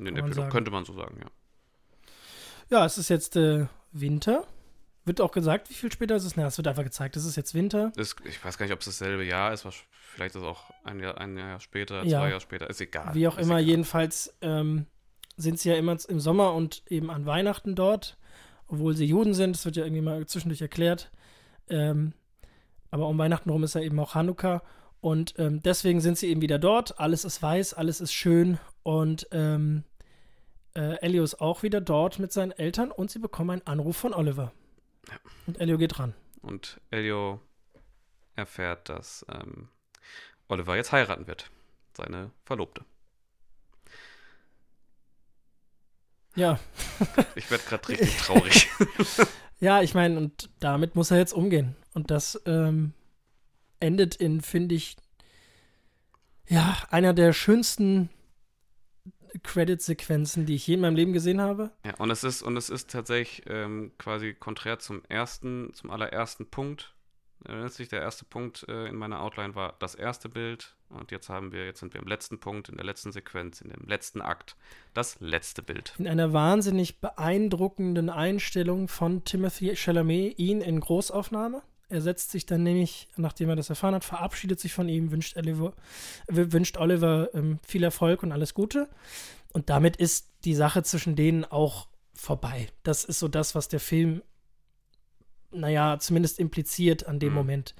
Speaker 2: In den Epilog, könnte man so sagen, ja.
Speaker 1: Ja, es ist jetzt äh, Winter. Wird auch gesagt, wie viel später ist es? Na, es wird einfach gezeigt, es ist jetzt Winter.
Speaker 2: Ist, ich weiß gar nicht, ob es dasselbe Jahr ist, vielleicht ist es auch ein Jahr, ein Jahr später, ja. zwei Jahre später, ist egal.
Speaker 1: Wie auch
Speaker 2: ist
Speaker 1: immer,
Speaker 2: egal.
Speaker 1: jedenfalls ähm, sind sie ja immer im Sommer und eben an Weihnachten dort, obwohl sie Juden sind, das wird ja irgendwie mal zwischendurch erklärt. Ähm, aber um Weihnachten rum ist ja eben auch Hanukkah. Und ähm, deswegen sind sie eben wieder dort. Alles ist weiß, alles ist schön. Und ähm, äh, Elio ist auch wieder dort mit seinen Eltern und sie bekommen einen Anruf von Oliver. Ja. Und Elio geht ran.
Speaker 2: Und Elio erfährt, dass ähm, Oliver jetzt heiraten wird. Seine Verlobte.
Speaker 1: Ja.
Speaker 2: Ich werde gerade richtig traurig.
Speaker 1: ja, ich meine, und damit muss er jetzt umgehen. Und das ähm, endet in, finde ich, ja, einer der schönsten Credit-Sequenzen, die ich je in meinem Leben gesehen habe.
Speaker 2: Ja, und es ist, und es ist tatsächlich ähm, quasi konträr zum ersten, zum allerersten Punkt. Erinnert sich, der erste Punkt äh, in meiner Outline war das erste Bild. Und jetzt haben wir, jetzt sind wir im letzten Punkt, in der letzten Sequenz, in dem letzten Akt, das letzte Bild.
Speaker 1: In einer wahnsinnig beeindruckenden Einstellung von Timothy Chalamet, ihn in Großaufnahme. Er setzt sich dann nämlich, nachdem er das erfahren hat, verabschiedet sich von ihm, wünscht Oliver, wünscht Oliver ähm, viel Erfolg und alles Gute. Und damit ist die Sache zwischen denen auch vorbei. Das ist so das, was der Film, naja, zumindest impliziert an dem mhm. Moment.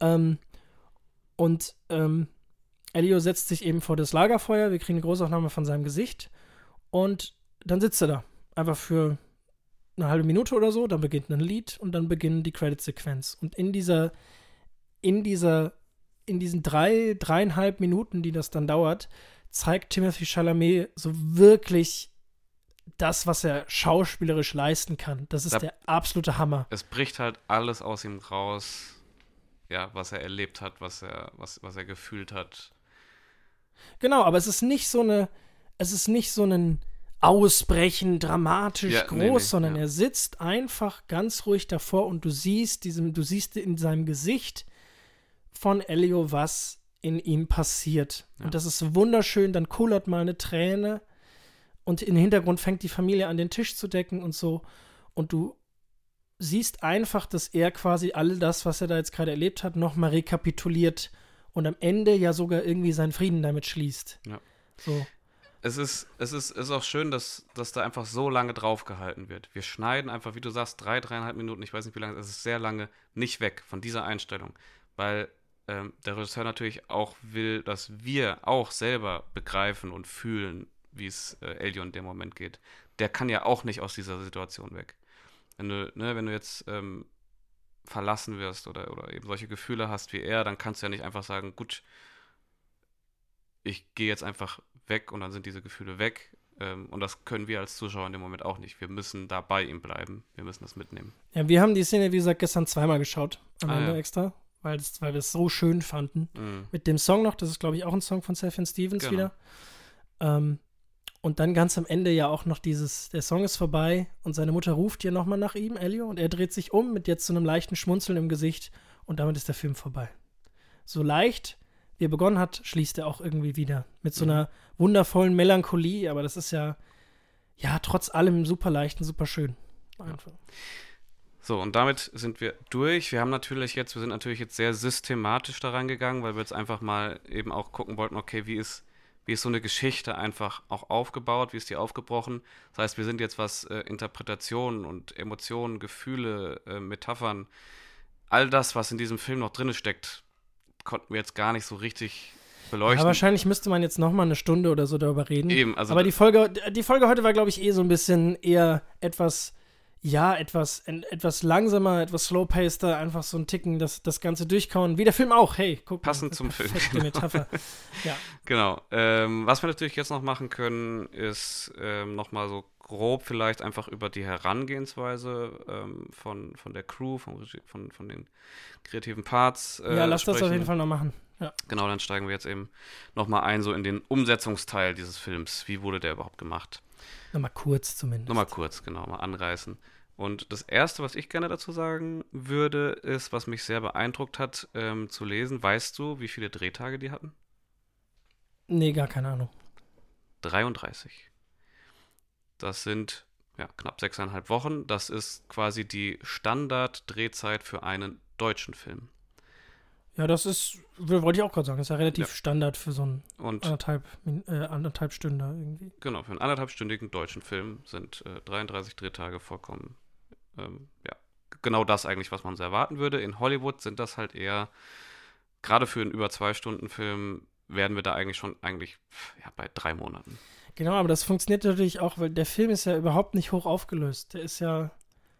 Speaker 1: Ähm, und ähm, Elio setzt sich eben vor das Lagerfeuer. Wir kriegen eine Großaufnahme von seinem Gesicht. Und dann sitzt er da. Einfach für eine halbe Minute oder so, dann beginnt ein Lied und dann beginnt die Credit-Sequenz. Und in dieser, in dieser, in diesen drei, dreieinhalb Minuten, die das dann dauert, zeigt Timothy Chalamet so wirklich das, was er schauspielerisch leisten kann. Das ist da, der absolute Hammer.
Speaker 2: Es bricht halt alles aus ihm raus, ja, was er erlebt hat, was er, was, was er gefühlt hat.
Speaker 1: Genau, aber es ist nicht so eine, es ist nicht so ein ausbrechen, dramatisch ja, groß, nee, nee, sondern ja. er sitzt einfach ganz ruhig davor und du siehst diesem, du siehst in seinem Gesicht von Elio, was in ihm passiert. Ja. Und das ist wunderschön, dann kullert mal eine Träne und im Hintergrund fängt die Familie an, den Tisch zu decken und so. Und du siehst einfach, dass er quasi all das, was er da jetzt gerade erlebt hat, nochmal rekapituliert und am Ende ja sogar irgendwie seinen Frieden damit schließt. Ja. So
Speaker 2: es ist, es ist, ist auch schön, dass, dass da einfach so lange draufgehalten wird. Wir schneiden einfach, wie du sagst, drei, dreieinhalb Minuten, ich weiß nicht wie lange, es ist sehr lange nicht weg von dieser Einstellung. Weil ähm, der Regisseur natürlich auch will, dass wir auch selber begreifen und fühlen, wie es äh, Elio in dem Moment geht. Der kann ja auch nicht aus dieser Situation weg. Wenn du, ne, wenn du jetzt ähm, verlassen wirst oder, oder eben solche Gefühle hast wie er, dann kannst du ja nicht einfach sagen, gut, ich gehe jetzt einfach weg und dann sind diese Gefühle weg. Ähm, und das können wir als Zuschauer in dem Moment auch nicht. Wir müssen da bei ihm bleiben. Wir müssen das mitnehmen.
Speaker 1: Ja, wir haben die Szene, wie gesagt, gestern zweimal geschaut. Am ah, Ende ja. extra. Weil, das, weil wir es so schön fanden. Mhm. Mit dem Song noch, das ist, glaube ich, auch ein Song von Sefin Stevens genau. wieder. Ähm, und dann ganz am Ende ja auch noch dieses, der Song ist vorbei und seine Mutter ruft hier nochmal nach ihm, Elio, und er dreht sich um mit jetzt so einem leichten Schmunzeln im Gesicht und damit ist der Film vorbei. So leicht, wie er begonnen hat, schließt er auch irgendwie wieder. Mit so mhm. einer wundervollen Melancholie, aber das ist ja, ja, trotz allem super leicht und super schön. Einfach.
Speaker 2: So, und damit sind wir durch. Wir haben natürlich jetzt, wir sind natürlich jetzt sehr systematisch da reingegangen, weil wir jetzt einfach mal eben auch gucken wollten, okay, wie ist, wie ist so eine Geschichte einfach auch aufgebaut, wie ist die aufgebrochen. Das heißt, wir sind jetzt, was äh, Interpretationen und Emotionen, Gefühle, äh, Metaphern, all das, was in diesem Film noch drin steckt, konnten wir jetzt gar nicht so richtig beleuchten. Ja,
Speaker 1: wahrscheinlich müsste man jetzt noch mal eine Stunde oder so darüber reden.
Speaker 2: Eben, also
Speaker 1: Aber die Folge, die Folge heute war, glaube ich, eh so ein bisschen eher etwas, ja, etwas, etwas langsamer, etwas slow-paceder, einfach so ein Ticken, das, das Ganze durchkauen. Wie der Film auch, hey, guck
Speaker 2: Passend mal, zum Film. Genau.
Speaker 1: Metapher. ja.
Speaker 2: Genau. Ähm, was wir natürlich jetzt noch machen können, ist ähm, noch mal so grob vielleicht einfach über die Herangehensweise ähm, von, von der Crew, von, von, von den kreativen Parts.
Speaker 1: Äh, ja, lass sprechen. das auf jeden Fall noch machen. Ja.
Speaker 2: Genau, dann steigen wir jetzt eben nochmal ein, so in den Umsetzungsteil dieses Films. Wie wurde der überhaupt gemacht?
Speaker 1: Nochmal kurz zumindest.
Speaker 2: Nochmal kurz, genau, mal anreißen. Und das Erste, was ich gerne dazu sagen würde, ist, was mich sehr beeindruckt hat, ähm, zu lesen. Weißt du, wie viele Drehtage die hatten?
Speaker 1: Nee, gar keine Ahnung.
Speaker 2: 33. Das sind ja, knapp sechseinhalb Wochen. Das ist quasi die Standard-Drehzeit für einen deutschen Film.
Speaker 1: Ja, das ist, wollte ich auch gerade sagen, das ist ja relativ ja. Standard für so einen
Speaker 2: und
Speaker 1: anderthalb, äh, anderthalb Stunden irgendwie.
Speaker 2: Genau, für einen anderthalbstündigen deutschen Film sind äh, 33 Drehtage vollkommen, ähm, ja, genau das eigentlich, was man so erwarten würde. In Hollywood sind das halt eher, gerade für einen über zwei Stunden Film, werden wir da eigentlich schon eigentlich ja, bei drei Monaten.
Speaker 1: Genau, aber das funktioniert natürlich auch, weil der Film ist ja überhaupt nicht hoch aufgelöst. Der ist ja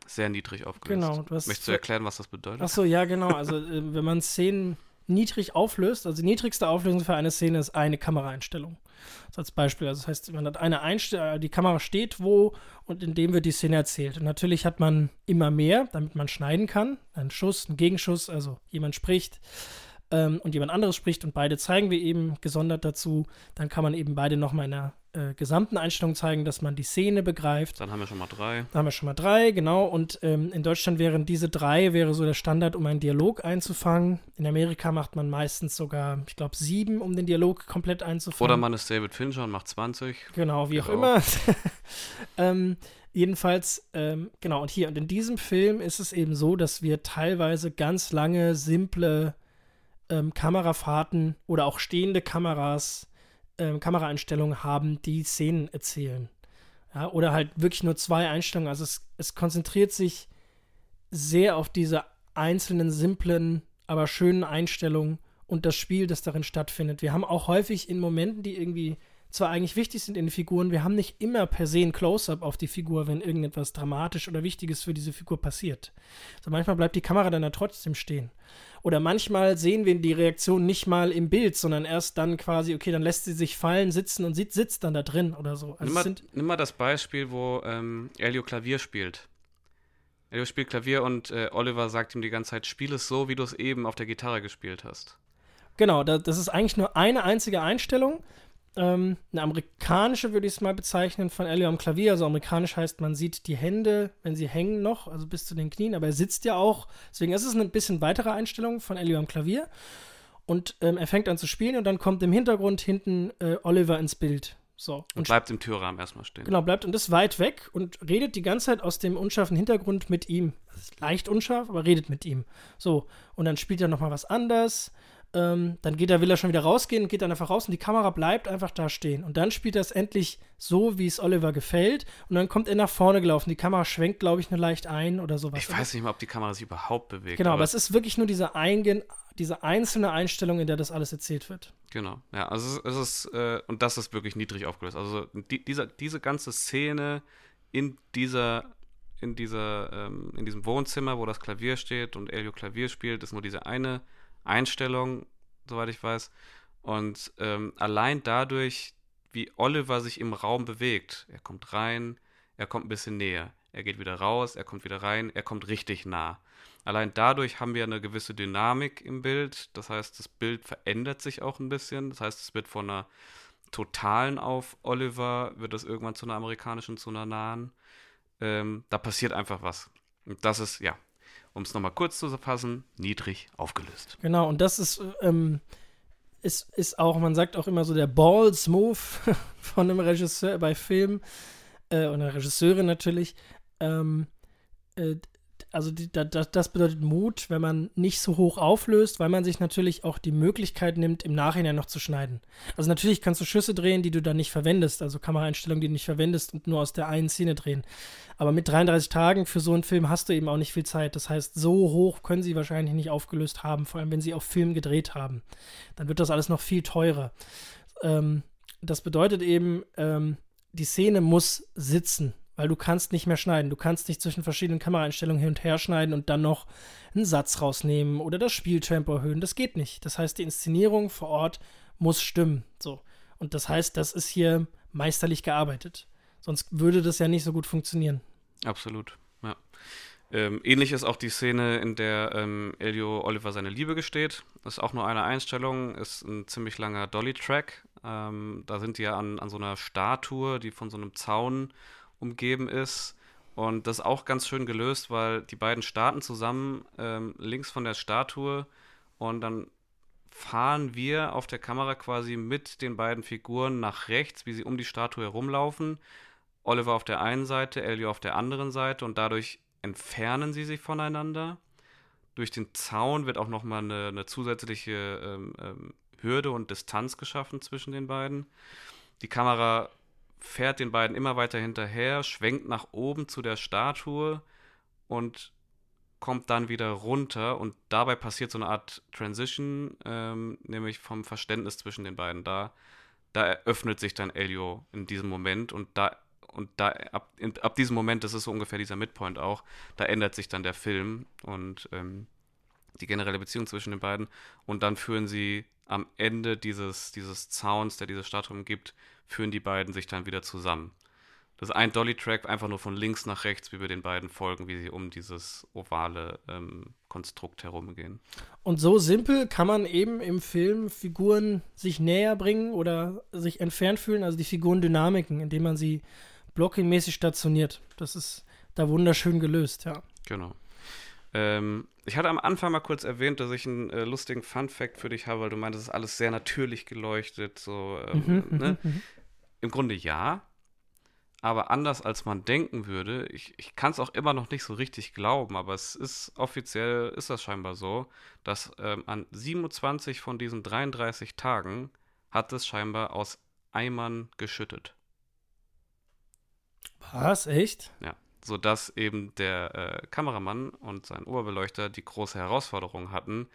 Speaker 2: Sehr niedrig aufgelöst.
Speaker 1: Genau. Du
Speaker 2: Möchtest du erklären, was das bedeutet?
Speaker 1: Ach so, ja, genau. Also, äh, wenn man Szenen niedrig auflöst, also die niedrigste Auflösung für eine Szene ist eine Kameraeinstellung. Das als Beispiel. Also das heißt, man hat eine Einstellung, die Kamera steht wo und in dem wird die Szene erzählt. Und natürlich hat man immer mehr, damit man schneiden kann. Ein Schuss, ein Gegenschuss, also jemand spricht ähm, und jemand anderes spricht und beide zeigen wir eben gesondert dazu. Dann kann man eben beide nochmal in einer äh, gesamten Einstellung zeigen, dass man die Szene begreift.
Speaker 2: Dann haben wir schon mal drei.
Speaker 1: Dann haben wir schon mal drei, genau. Und ähm, in Deutschland wären diese drei, wäre so der Standard, um einen Dialog einzufangen. In Amerika macht man meistens sogar, ich glaube, sieben, um den Dialog komplett einzufangen.
Speaker 2: Oder man ist David Fincher und macht 20.
Speaker 1: Genau, wie auch genau. immer. ähm, jedenfalls, ähm, genau, und hier, und in diesem Film ist es eben so, dass wir teilweise ganz lange, simple ähm, Kamerafahrten oder auch stehende Kameras ähm, Kameraeinstellungen haben, die Szenen erzählen. Ja, oder halt wirklich nur zwei Einstellungen. Also es, es konzentriert sich sehr auf diese einzelnen, simplen, aber schönen Einstellungen und das Spiel, das darin stattfindet. Wir haben auch häufig in Momenten, die irgendwie zwar eigentlich wichtig sind in den Figuren, wir haben nicht immer per se ein Close-up auf die Figur, wenn irgendetwas dramatisch oder Wichtiges für diese Figur passiert. Also manchmal bleibt die Kamera dann ja trotzdem stehen. Oder manchmal sehen wir die Reaktion nicht mal im Bild, sondern erst dann quasi, okay, dann lässt sie sich fallen, sitzen und sitzt, sitzt dann da drin oder so.
Speaker 2: Also nimm, mal, nimm, mal, das Beispiel, wo ähm, Elio Klavier spielt. Elio spielt Klavier und äh, Oliver sagt ihm die ganze Zeit, spiel es so, wie du es eben auf der Gitarre gespielt hast.
Speaker 1: Genau, da, das ist eigentlich nur eine einzige Einstellung ähm, eine amerikanische, würde ich es mal bezeichnen, von Elio am Klavier. Also amerikanisch heißt, man sieht die Hände, wenn sie hängen noch, also bis zu den Knien, aber er sitzt ja auch. Deswegen ist es eine bisschen weitere Einstellung von Elio am Klavier. Und ähm, er fängt an zu spielen und dann kommt im Hintergrund hinten äh, Oliver ins Bild. So.
Speaker 2: Und, und bleibt im Türrahmen erstmal stehen.
Speaker 1: Genau, bleibt und ist weit weg und redet die ganze Zeit aus dem unscharfen Hintergrund mit ihm. Das ist leicht unscharf, aber redet mit ihm. So. Und dann spielt er nochmal was anders. Ähm, dann geht er, will er schon wieder rausgehen und geht dann einfach raus und die Kamera bleibt einfach da stehen. Und dann spielt er es endlich so, wie es Oliver gefällt. Und dann kommt er nach vorne gelaufen. Die Kamera schwenkt, glaube ich, nur leicht ein oder sowas.
Speaker 2: Ich weiß nicht mal, ob die Kamera sich überhaupt bewegt.
Speaker 1: Genau, aber, aber es ist wirklich nur diese, Eingen, diese einzelne Einstellung, in der das alles erzählt wird.
Speaker 2: Genau, ja, also es ist, äh, und das ist wirklich niedrig aufgelöst. Also die, dieser, diese ganze Szene in dieser in dieser, ähm, in diesem Wohnzimmer, wo das Klavier steht und Elio Klavier spielt, ist nur diese eine Einstellung, soweit ich weiß. Und ähm, allein dadurch, wie Oliver sich im Raum bewegt, er kommt rein, er kommt ein bisschen näher, er geht wieder raus, er kommt wieder rein, er kommt richtig nah. Allein dadurch haben wir eine gewisse Dynamik im Bild. Das heißt, das Bild verändert sich auch ein bisschen. Das heißt, es wird von einer totalen auf Oliver, wird es irgendwann zu einer amerikanischen, zu einer nahen. Ähm, da passiert einfach was. Und das ist, ja, um es nochmal kurz zu fassen, niedrig aufgelöst.
Speaker 1: Genau, und das ist, ähm, ist, ist auch, man sagt auch immer so der Balls Move von einem Regisseur bei Filmen äh, und einer Regisseurin natürlich. Ähm, äh, also die, da, das bedeutet Mut, wenn man nicht so hoch auflöst, weil man sich natürlich auch die Möglichkeit nimmt, im Nachhinein noch zu schneiden. Also natürlich kannst du Schüsse drehen, die du dann nicht verwendest, also Kameraeinstellungen, die du nicht verwendest und nur aus der einen Szene drehen. Aber mit 33 Tagen für so einen Film hast du eben auch nicht viel Zeit. Das heißt, so hoch können sie wahrscheinlich nicht aufgelöst haben, vor allem wenn sie auf Film gedreht haben. Dann wird das alles noch viel teurer. Ähm, das bedeutet eben, ähm, die Szene muss sitzen weil du kannst nicht mehr schneiden. Du kannst nicht zwischen verschiedenen Kameraeinstellungen hin und her schneiden und dann noch einen Satz rausnehmen oder das Spieltempo erhöhen. Das geht nicht. Das heißt, die Inszenierung vor Ort muss stimmen. So. Und das heißt, das ist hier meisterlich gearbeitet. Sonst würde das ja nicht so gut funktionieren.
Speaker 2: Absolut, ja. Ähm, ähnlich ist auch die Szene, in der ähm, Elio Oliver seine Liebe gesteht. Das ist auch nur eine Einstellung, ist ein ziemlich langer Dolly-Track. Ähm, da sind die ja an, an so einer Statue, die von so einem Zaun umgeben ist. Und das auch ganz schön gelöst, weil die beiden starten zusammen ähm, links von der Statue und dann fahren wir auf der Kamera quasi mit den beiden Figuren nach rechts, wie sie um die Statue herumlaufen. Oliver auf der einen Seite, Elio auf der anderen Seite und dadurch entfernen sie sich voneinander. Durch den Zaun wird auch nochmal eine, eine zusätzliche ähm, ähm, Hürde und Distanz geschaffen zwischen den beiden. Die Kamera fährt den beiden immer weiter hinterher, schwenkt nach oben zu der Statue und kommt dann wieder runter und dabei passiert so eine Art Transition, ähm, nämlich vom Verständnis zwischen den beiden. Da, da eröffnet sich dann Elio in diesem Moment und da und da ab, in, ab diesem Moment, das ist so ungefähr dieser Midpoint auch, da ändert sich dann der Film und ähm, die generelle Beziehung zwischen den beiden. Und dann führen sie am Ende dieses, dieses Zauns, der diese Stadt umgibt, führen die beiden sich dann wieder zusammen. Das ist ein Dolly-Track, einfach nur von links nach rechts, wie wir den beiden folgen, wie sie um dieses ovale ähm, Konstrukt herumgehen.
Speaker 1: Und so simpel kann man eben im Film Figuren sich näher bringen oder sich entfernt fühlen, also die Figurendynamiken, indem man sie blockingmäßig stationiert. Das ist da wunderschön gelöst, ja.
Speaker 2: Genau. Ähm, ich hatte am Anfang mal kurz erwähnt, dass ich einen äh, lustigen Fun-Fact für dich habe, weil du meintest, es ist alles sehr natürlich geleuchtet. So, ähm, mhm, ne? Mhm, mhm. Im Grunde ja, aber anders als man denken würde. Ich, ich kann es auch immer noch nicht so richtig glauben, aber es ist offiziell, ist das scheinbar so, dass ähm, an 27 von diesen 33 Tagen hat es scheinbar aus Eimern geschüttet.
Speaker 1: Was? Echt?
Speaker 2: Ja sodass eben der äh, Kameramann und sein Oberbeleuchter die große Herausforderung hatten,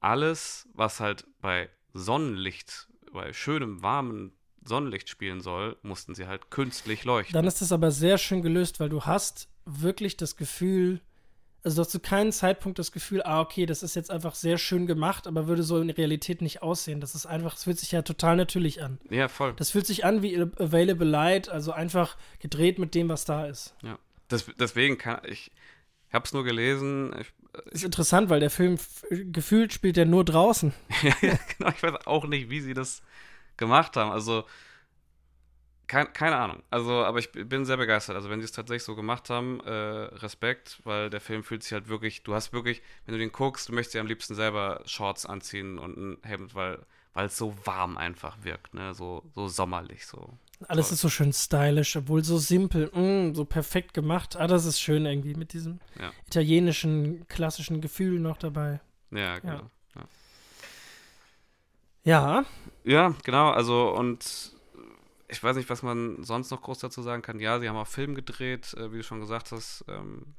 Speaker 2: alles, was halt bei Sonnenlicht, bei schönem, warmem Sonnenlicht spielen soll, mussten sie halt künstlich leuchten.
Speaker 1: Dann ist das aber sehr schön gelöst, weil du hast wirklich das Gefühl, also du hast zu keinem Zeitpunkt das Gefühl, ah, okay, das ist jetzt einfach sehr schön gemacht, aber würde so in Realität nicht aussehen. Das ist einfach, es fühlt sich ja total natürlich an.
Speaker 2: Ja, voll.
Speaker 1: Das fühlt sich an wie Available Light, also einfach gedreht mit dem, was da ist.
Speaker 2: Ja. Das, deswegen kann ich, es nur gelesen. Ich,
Speaker 1: ich, ist interessant, weil der Film gefühlt spielt ja nur draußen.
Speaker 2: ja, genau. Ich weiß auch nicht, wie sie das gemacht haben. Also kein, keine Ahnung. Also, aber ich bin sehr begeistert. Also, wenn sie es tatsächlich so gemacht haben, äh, Respekt, weil der Film fühlt sich halt wirklich, du hast wirklich, wenn du den guckst, du möchtest ja am liebsten selber Shorts anziehen und ein Hemd, weil weil es so warm einfach wirkt, ne? So, so sommerlich, so.
Speaker 1: Alles toll. ist so schön stylisch, obwohl so simpel, mm, so perfekt gemacht. Ah, das ist schön irgendwie mit diesem ja. italienischen, klassischen Gefühl noch dabei.
Speaker 2: Ja, genau.
Speaker 1: Ja. ja.
Speaker 2: Ja, genau. Also, und ich weiß nicht, was man sonst noch groß dazu sagen kann. Ja, sie haben auch Film gedreht, äh, wie du schon gesagt hast. Ähm,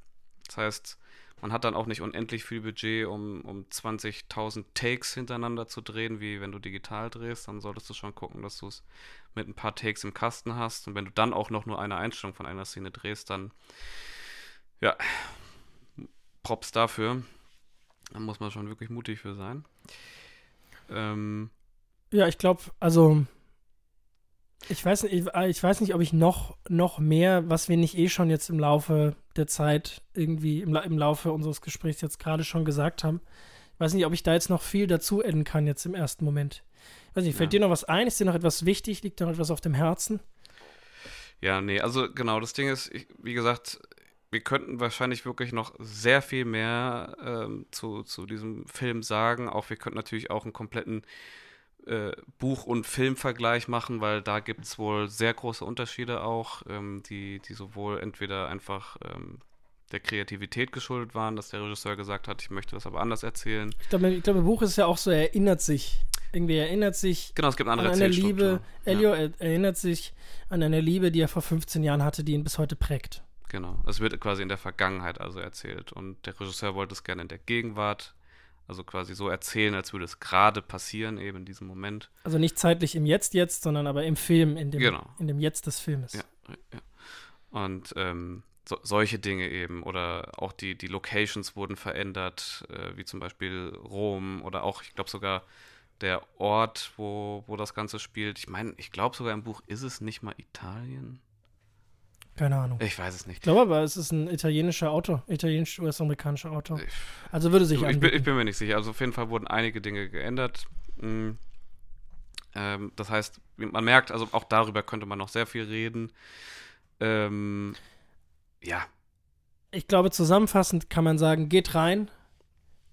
Speaker 2: das heißt, man hat dann auch nicht unendlich viel Budget, um, um 20.000 Takes hintereinander zu drehen, wie wenn du digital drehst. Dann solltest du schon gucken, dass du es mit ein paar Takes im Kasten hast. Und wenn du dann auch noch nur eine Einstellung von einer Szene drehst, dann, ja, Props dafür. Da muss man schon wirklich mutig für sein. Ähm,
Speaker 1: ja, ich glaube, also ich weiß, nicht, ich, ich, weiß nicht, ob ich noch, noch mehr, was wir nicht eh schon jetzt im Laufe der Zeit irgendwie, im, im Laufe unseres Gesprächs jetzt gerade schon gesagt haben. Ich weiß nicht, ob ich da jetzt noch viel dazu enden kann, jetzt im ersten Moment. Ich weiß nicht, fällt ja. dir noch was ein? Ist dir noch etwas wichtig? Liegt dir noch etwas auf dem Herzen?
Speaker 2: Ja, nee, also genau, das Ding ist, ich, wie gesagt, wir könnten wahrscheinlich wirklich noch sehr viel mehr ähm, zu, zu diesem Film sagen. Auch wir könnten natürlich auch einen kompletten äh, Buch- und Filmvergleich machen, weil da gibt es wohl sehr große Unterschiede auch, ähm, die, die sowohl entweder einfach ähm, der Kreativität geschuldet waren, dass der Regisseur gesagt hat, ich möchte das aber anders erzählen.
Speaker 1: Ich glaube, ich glaube, im Buch ist ja auch so, er erinnert sich. Irgendwie erinnert sich
Speaker 2: genau, es gibt eine andere
Speaker 1: an eine Liebe. Elio ja. erinnert sich an eine Liebe, die er vor 15 Jahren hatte, die ihn bis heute prägt.
Speaker 2: Genau. Es wird quasi in der Vergangenheit also erzählt. Und der Regisseur wollte es gerne in der Gegenwart also quasi so erzählen, als würde es gerade passieren, eben in diesem Moment.
Speaker 1: Also nicht zeitlich im Jetzt, Jetzt, sondern aber im Film, in dem, genau. in dem Jetzt des Filmes.
Speaker 2: Ja, ja. Und ähm, so, solche Dinge eben. Oder auch die, die Locations wurden verändert, äh, wie zum Beispiel Rom oder auch, ich glaube sogar der Ort, wo, wo das Ganze spielt. Ich meine, ich glaube sogar im Buch ist es nicht mal Italien.
Speaker 1: Keine Ahnung.
Speaker 2: Ich weiß es nicht.
Speaker 1: Ich glaube aber, es ist ein italienischer Autor, italienisch-US-amerikanischer Autor. Also würde sich
Speaker 2: ich, bin, ich bin mir nicht sicher. Also auf jeden Fall wurden einige Dinge geändert. Mhm. Ähm, das heißt, man merkt, also auch darüber könnte man noch sehr viel reden. Ähm, ja.
Speaker 1: Ich glaube, zusammenfassend kann man sagen, geht rein,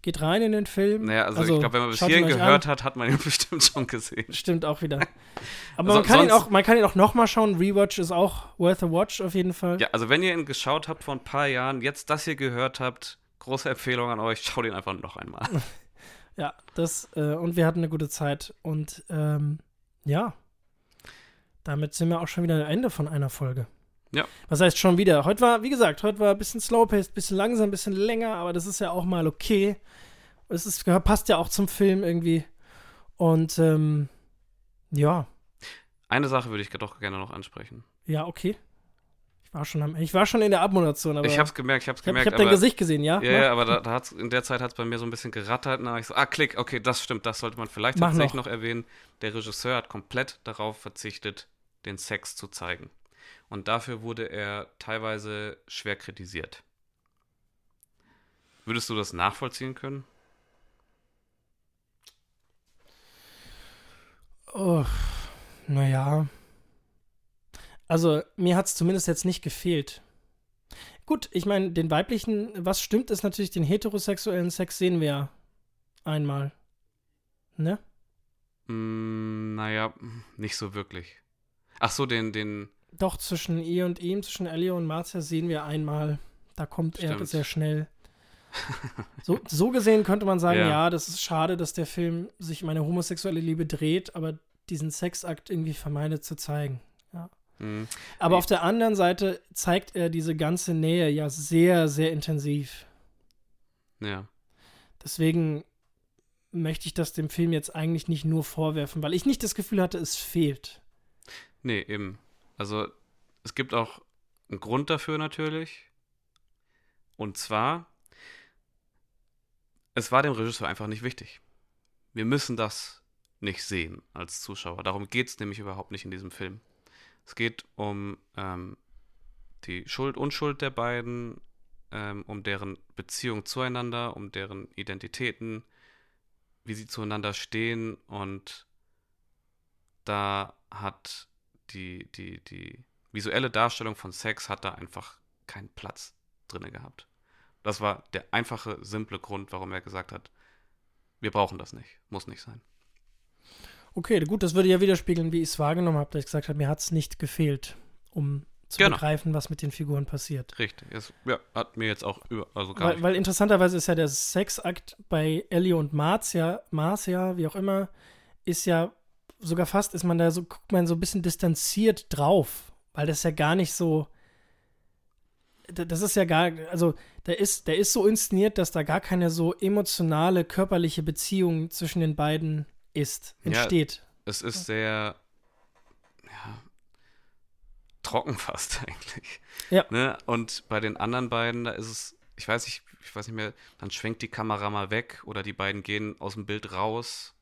Speaker 1: Geht rein in den Film.
Speaker 2: Naja, also, also ich glaube, wenn man bis hierhin gehört an. hat, hat man ihn bestimmt schon gesehen.
Speaker 1: Stimmt auch wieder. Aber also, man, kann ihn auch, man kann ihn auch nochmal schauen. Rewatch ist auch worth a watch auf jeden Fall.
Speaker 2: Ja, also wenn ihr ihn geschaut habt vor ein paar Jahren, jetzt das hier gehört habt, große Empfehlung an euch, schaut ihn einfach noch einmal.
Speaker 1: ja, das, äh, und wir hatten eine gute Zeit. Und ähm, ja, damit sind wir auch schon wieder am Ende von einer Folge.
Speaker 2: Ja.
Speaker 1: Was heißt schon wieder? Heute war, wie gesagt, heute war ein bisschen slow-paced, ein bisschen langsam, ein bisschen länger, aber das ist ja auch mal okay. Es ist, passt ja auch zum Film irgendwie. Und ähm, ja.
Speaker 2: Eine Sache würde ich doch gerne noch ansprechen.
Speaker 1: Ja, okay. Ich war schon, am, ich war schon in der Abmoderation, aber.
Speaker 2: ich hab's gemerkt, ich hab's
Speaker 1: ich hab,
Speaker 2: gemerkt.
Speaker 1: ich hab dein Gesicht gesehen, ja?
Speaker 2: Ja, ja, aber da, da hat's, in der Zeit hat es bei mir so ein bisschen gerattert. Und dann hab ich so, ah, klick, okay, das stimmt, das sollte man vielleicht
Speaker 1: Mach
Speaker 2: tatsächlich
Speaker 1: noch.
Speaker 2: noch. erwähnen. Der Regisseur hat komplett darauf verzichtet, den Sex zu zeigen. Und dafür wurde er teilweise schwer kritisiert. Würdest du das nachvollziehen können?
Speaker 1: Oh, naja. Also, mir hat es zumindest jetzt nicht gefehlt. Gut, ich meine, den weiblichen, was stimmt, ist natürlich, den heterosexuellen Sex sehen wir ja einmal. Ne?
Speaker 2: Mm, naja, nicht so wirklich. Ach so, den, den,
Speaker 1: Doch, zwischen ihr und ihm, zwischen Ellie und Marcia sehen wir einmal. Da kommt er
Speaker 2: Stimmt.
Speaker 1: sehr schnell. So, so gesehen könnte man sagen,
Speaker 2: Ja.
Speaker 1: ja. das ist schade, dass der Film sich um eine homosexuelle Liebe dreht, aber diesen Sexakt irgendwie vermeidet zu zeigen.
Speaker 2: mm,
Speaker 1: Aber
Speaker 2: Nee.
Speaker 1: auf der anderen Seite zeigt er diese ganze Nähe ja sehr, sehr intensiv.
Speaker 2: ja.
Speaker 1: Deswegen möchte ich das dem Film jetzt eigentlich nicht nur vorwerfen, weil ich nicht das Gefühl hatte, es fehlt.
Speaker 2: Nee, eben. Also, es gibt auch einen Grund dafür natürlich. Und zwar, es war dem Regisseur einfach nicht wichtig. Wir müssen das nicht sehen als Zuschauer. Darum geht es nämlich überhaupt nicht in diesem Film. Es geht um ähm, die Schuld, Unschuld der beiden, ähm, um deren Beziehung zueinander, um deren Identitäten, wie sie zueinander stehen und da hat die, die, die visuelle Darstellung von Sex hat da einfach keinen Platz drinne gehabt. Das war der einfache, simple Grund, warum er gesagt hat, wir brauchen das nicht, muss nicht sein.
Speaker 1: Okay, gut, das würde ja widerspiegeln, wie ich es wahrgenommen habe, dass ich gesagt habe, mir hat es nicht gefehlt, um zu
Speaker 2: Genau.
Speaker 1: begreifen, was mit den Figuren passiert.
Speaker 2: Richtig. Es, ja, hat mir jetzt auch über, also gar
Speaker 1: Weil,
Speaker 2: nicht.
Speaker 1: weil interessanterweise ist ja der Sexakt bei Ellie und Marcia, Marcia, wie auch immer, ist ja sogar fast, ist man da so, guckt man so ein bisschen distanziert drauf, weil das ja gar nicht so, da- das ist ja gar, also der ist, der ist so inszeniert, dass da gar keine so emotionale, körperliche Beziehung zwischen den beiden ist,
Speaker 2: Ja.
Speaker 1: entsteht.
Speaker 2: Es ist sehr ja, trocken fast eigentlich.
Speaker 1: Ja.
Speaker 2: Ne? Und bei den anderen beiden, da ist es, ich weiß nicht, ich weiß nicht mehr, dann schwenkt die Kamera mal weg oder die beiden gehen aus dem Bild raus.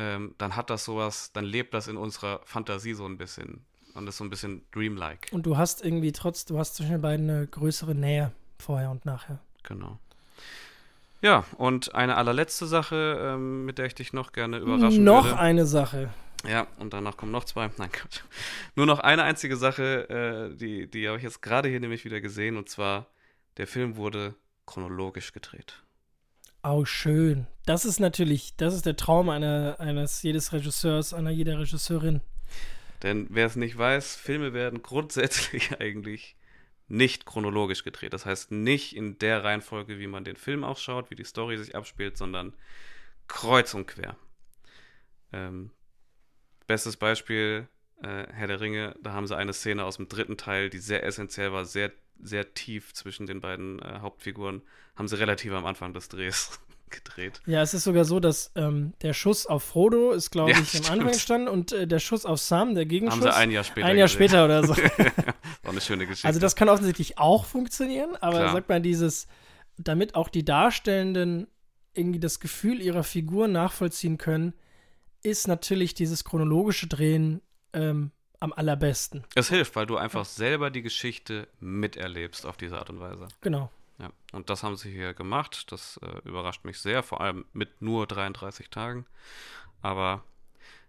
Speaker 2: Ähm, dann hat das sowas, dann lebt das in unserer Fantasie so ein bisschen. Und ist so ein bisschen dreamlike.
Speaker 1: Und du hast irgendwie trotz, du hast zwischen den beiden eine größere Nähe vorher und nachher.
Speaker 2: Genau. Ja, und eine allerletzte Sache, ähm, mit der ich dich noch gerne überraschen
Speaker 1: Noch
Speaker 2: würde.
Speaker 1: eine Sache.
Speaker 2: Ja, und danach kommen noch zwei. Nein, Quatsch. Nur noch eine einzige Sache, äh, die, die habe ich jetzt gerade hier nämlich wieder gesehen, und zwar, der Film wurde chronologisch gedreht.
Speaker 1: Oh, schön. Das ist natürlich, das ist der Traum einer, eines jedes Regisseurs, einer jeder Regisseurin.
Speaker 2: Denn wer es nicht weiß, Filme werden grundsätzlich eigentlich nicht chronologisch gedreht. Das heißt nicht in der Reihenfolge, wie man den Film auch schaut, wie die Story sich abspielt, sondern kreuz und quer. Ähm, bestes Beispiel, äh, Herr der Ringe, da haben sie eine Szene aus dem dritten Teil, die sehr essentiell war, sehr, sehr tief zwischen den beiden äh, Hauptfiguren, haben sie relativ am Anfang des Drehs gedreht.
Speaker 1: Ja, es ist sogar so, dass ähm, der Schuss auf Frodo ist, glaube
Speaker 2: Ja,
Speaker 1: ich, am
Speaker 2: stimmt.
Speaker 1: Anfang stand und äh, der Schuss auf Sam, der Gegenschuss,
Speaker 2: Haben sie ein Jahr später
Speaker 1: ein Jahr
Speaker 2: gedreht.
Speaker 1: später oder so.
Speaker 2: War eine schöne Geschichte.
Speaker 1: Also das kann offensichtlich auch funktionieren, aber
Speaker 2: Klar.
Speaker 1: sagt man dieses, damit auch die Darstellenden irgendwie das Gefühl ihrer Figur nachvollziehen können, ist natürlich dieses chronologische Drehen ähm, am allerbesten.
Speaker 2: Es hilft, weil du einfach selber die Geschichte miterlebst auf diese Art und Weise.
Speaker 1: Genau.
Speaker 2: Ja. Und das haben sie hier gemacht. Das äh, überrascht mich sehr, vor allem mit nur 33 Tagen. Aber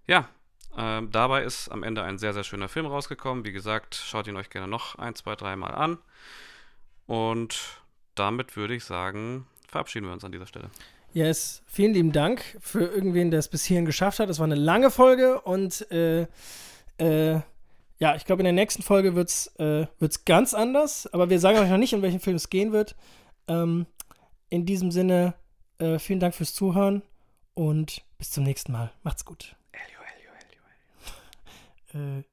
Speaker 2: ja, ähm, dabei ist am Ende ein sehr, sehr schöner Film rausgekommen. Wie gesagt, schaut ihn euch gerne noch ein, zwei, dreimal an. Und damit würde ich sagen, verabschieden wir uns an dieser Stelle.
Speaker 1: Yes, vielen lieben Dank für irgendwen, der es bis hierhin geschafft hat. Das war eine lange Folge und äh, äh, ja, ich glaube, in der nächsten Folge wird es äh, wird's ganz anders, aber wir sagen euch noch nicht, in welchen Film es gehen wird. Ähm, in diesem Sinne, äh, vielen Dank fürs Zuhören und bis zum nächsten Mal. Macht's gut.
Speaker 2: Elio, Elio, Elio, Elio.
Speaker 1: Äh,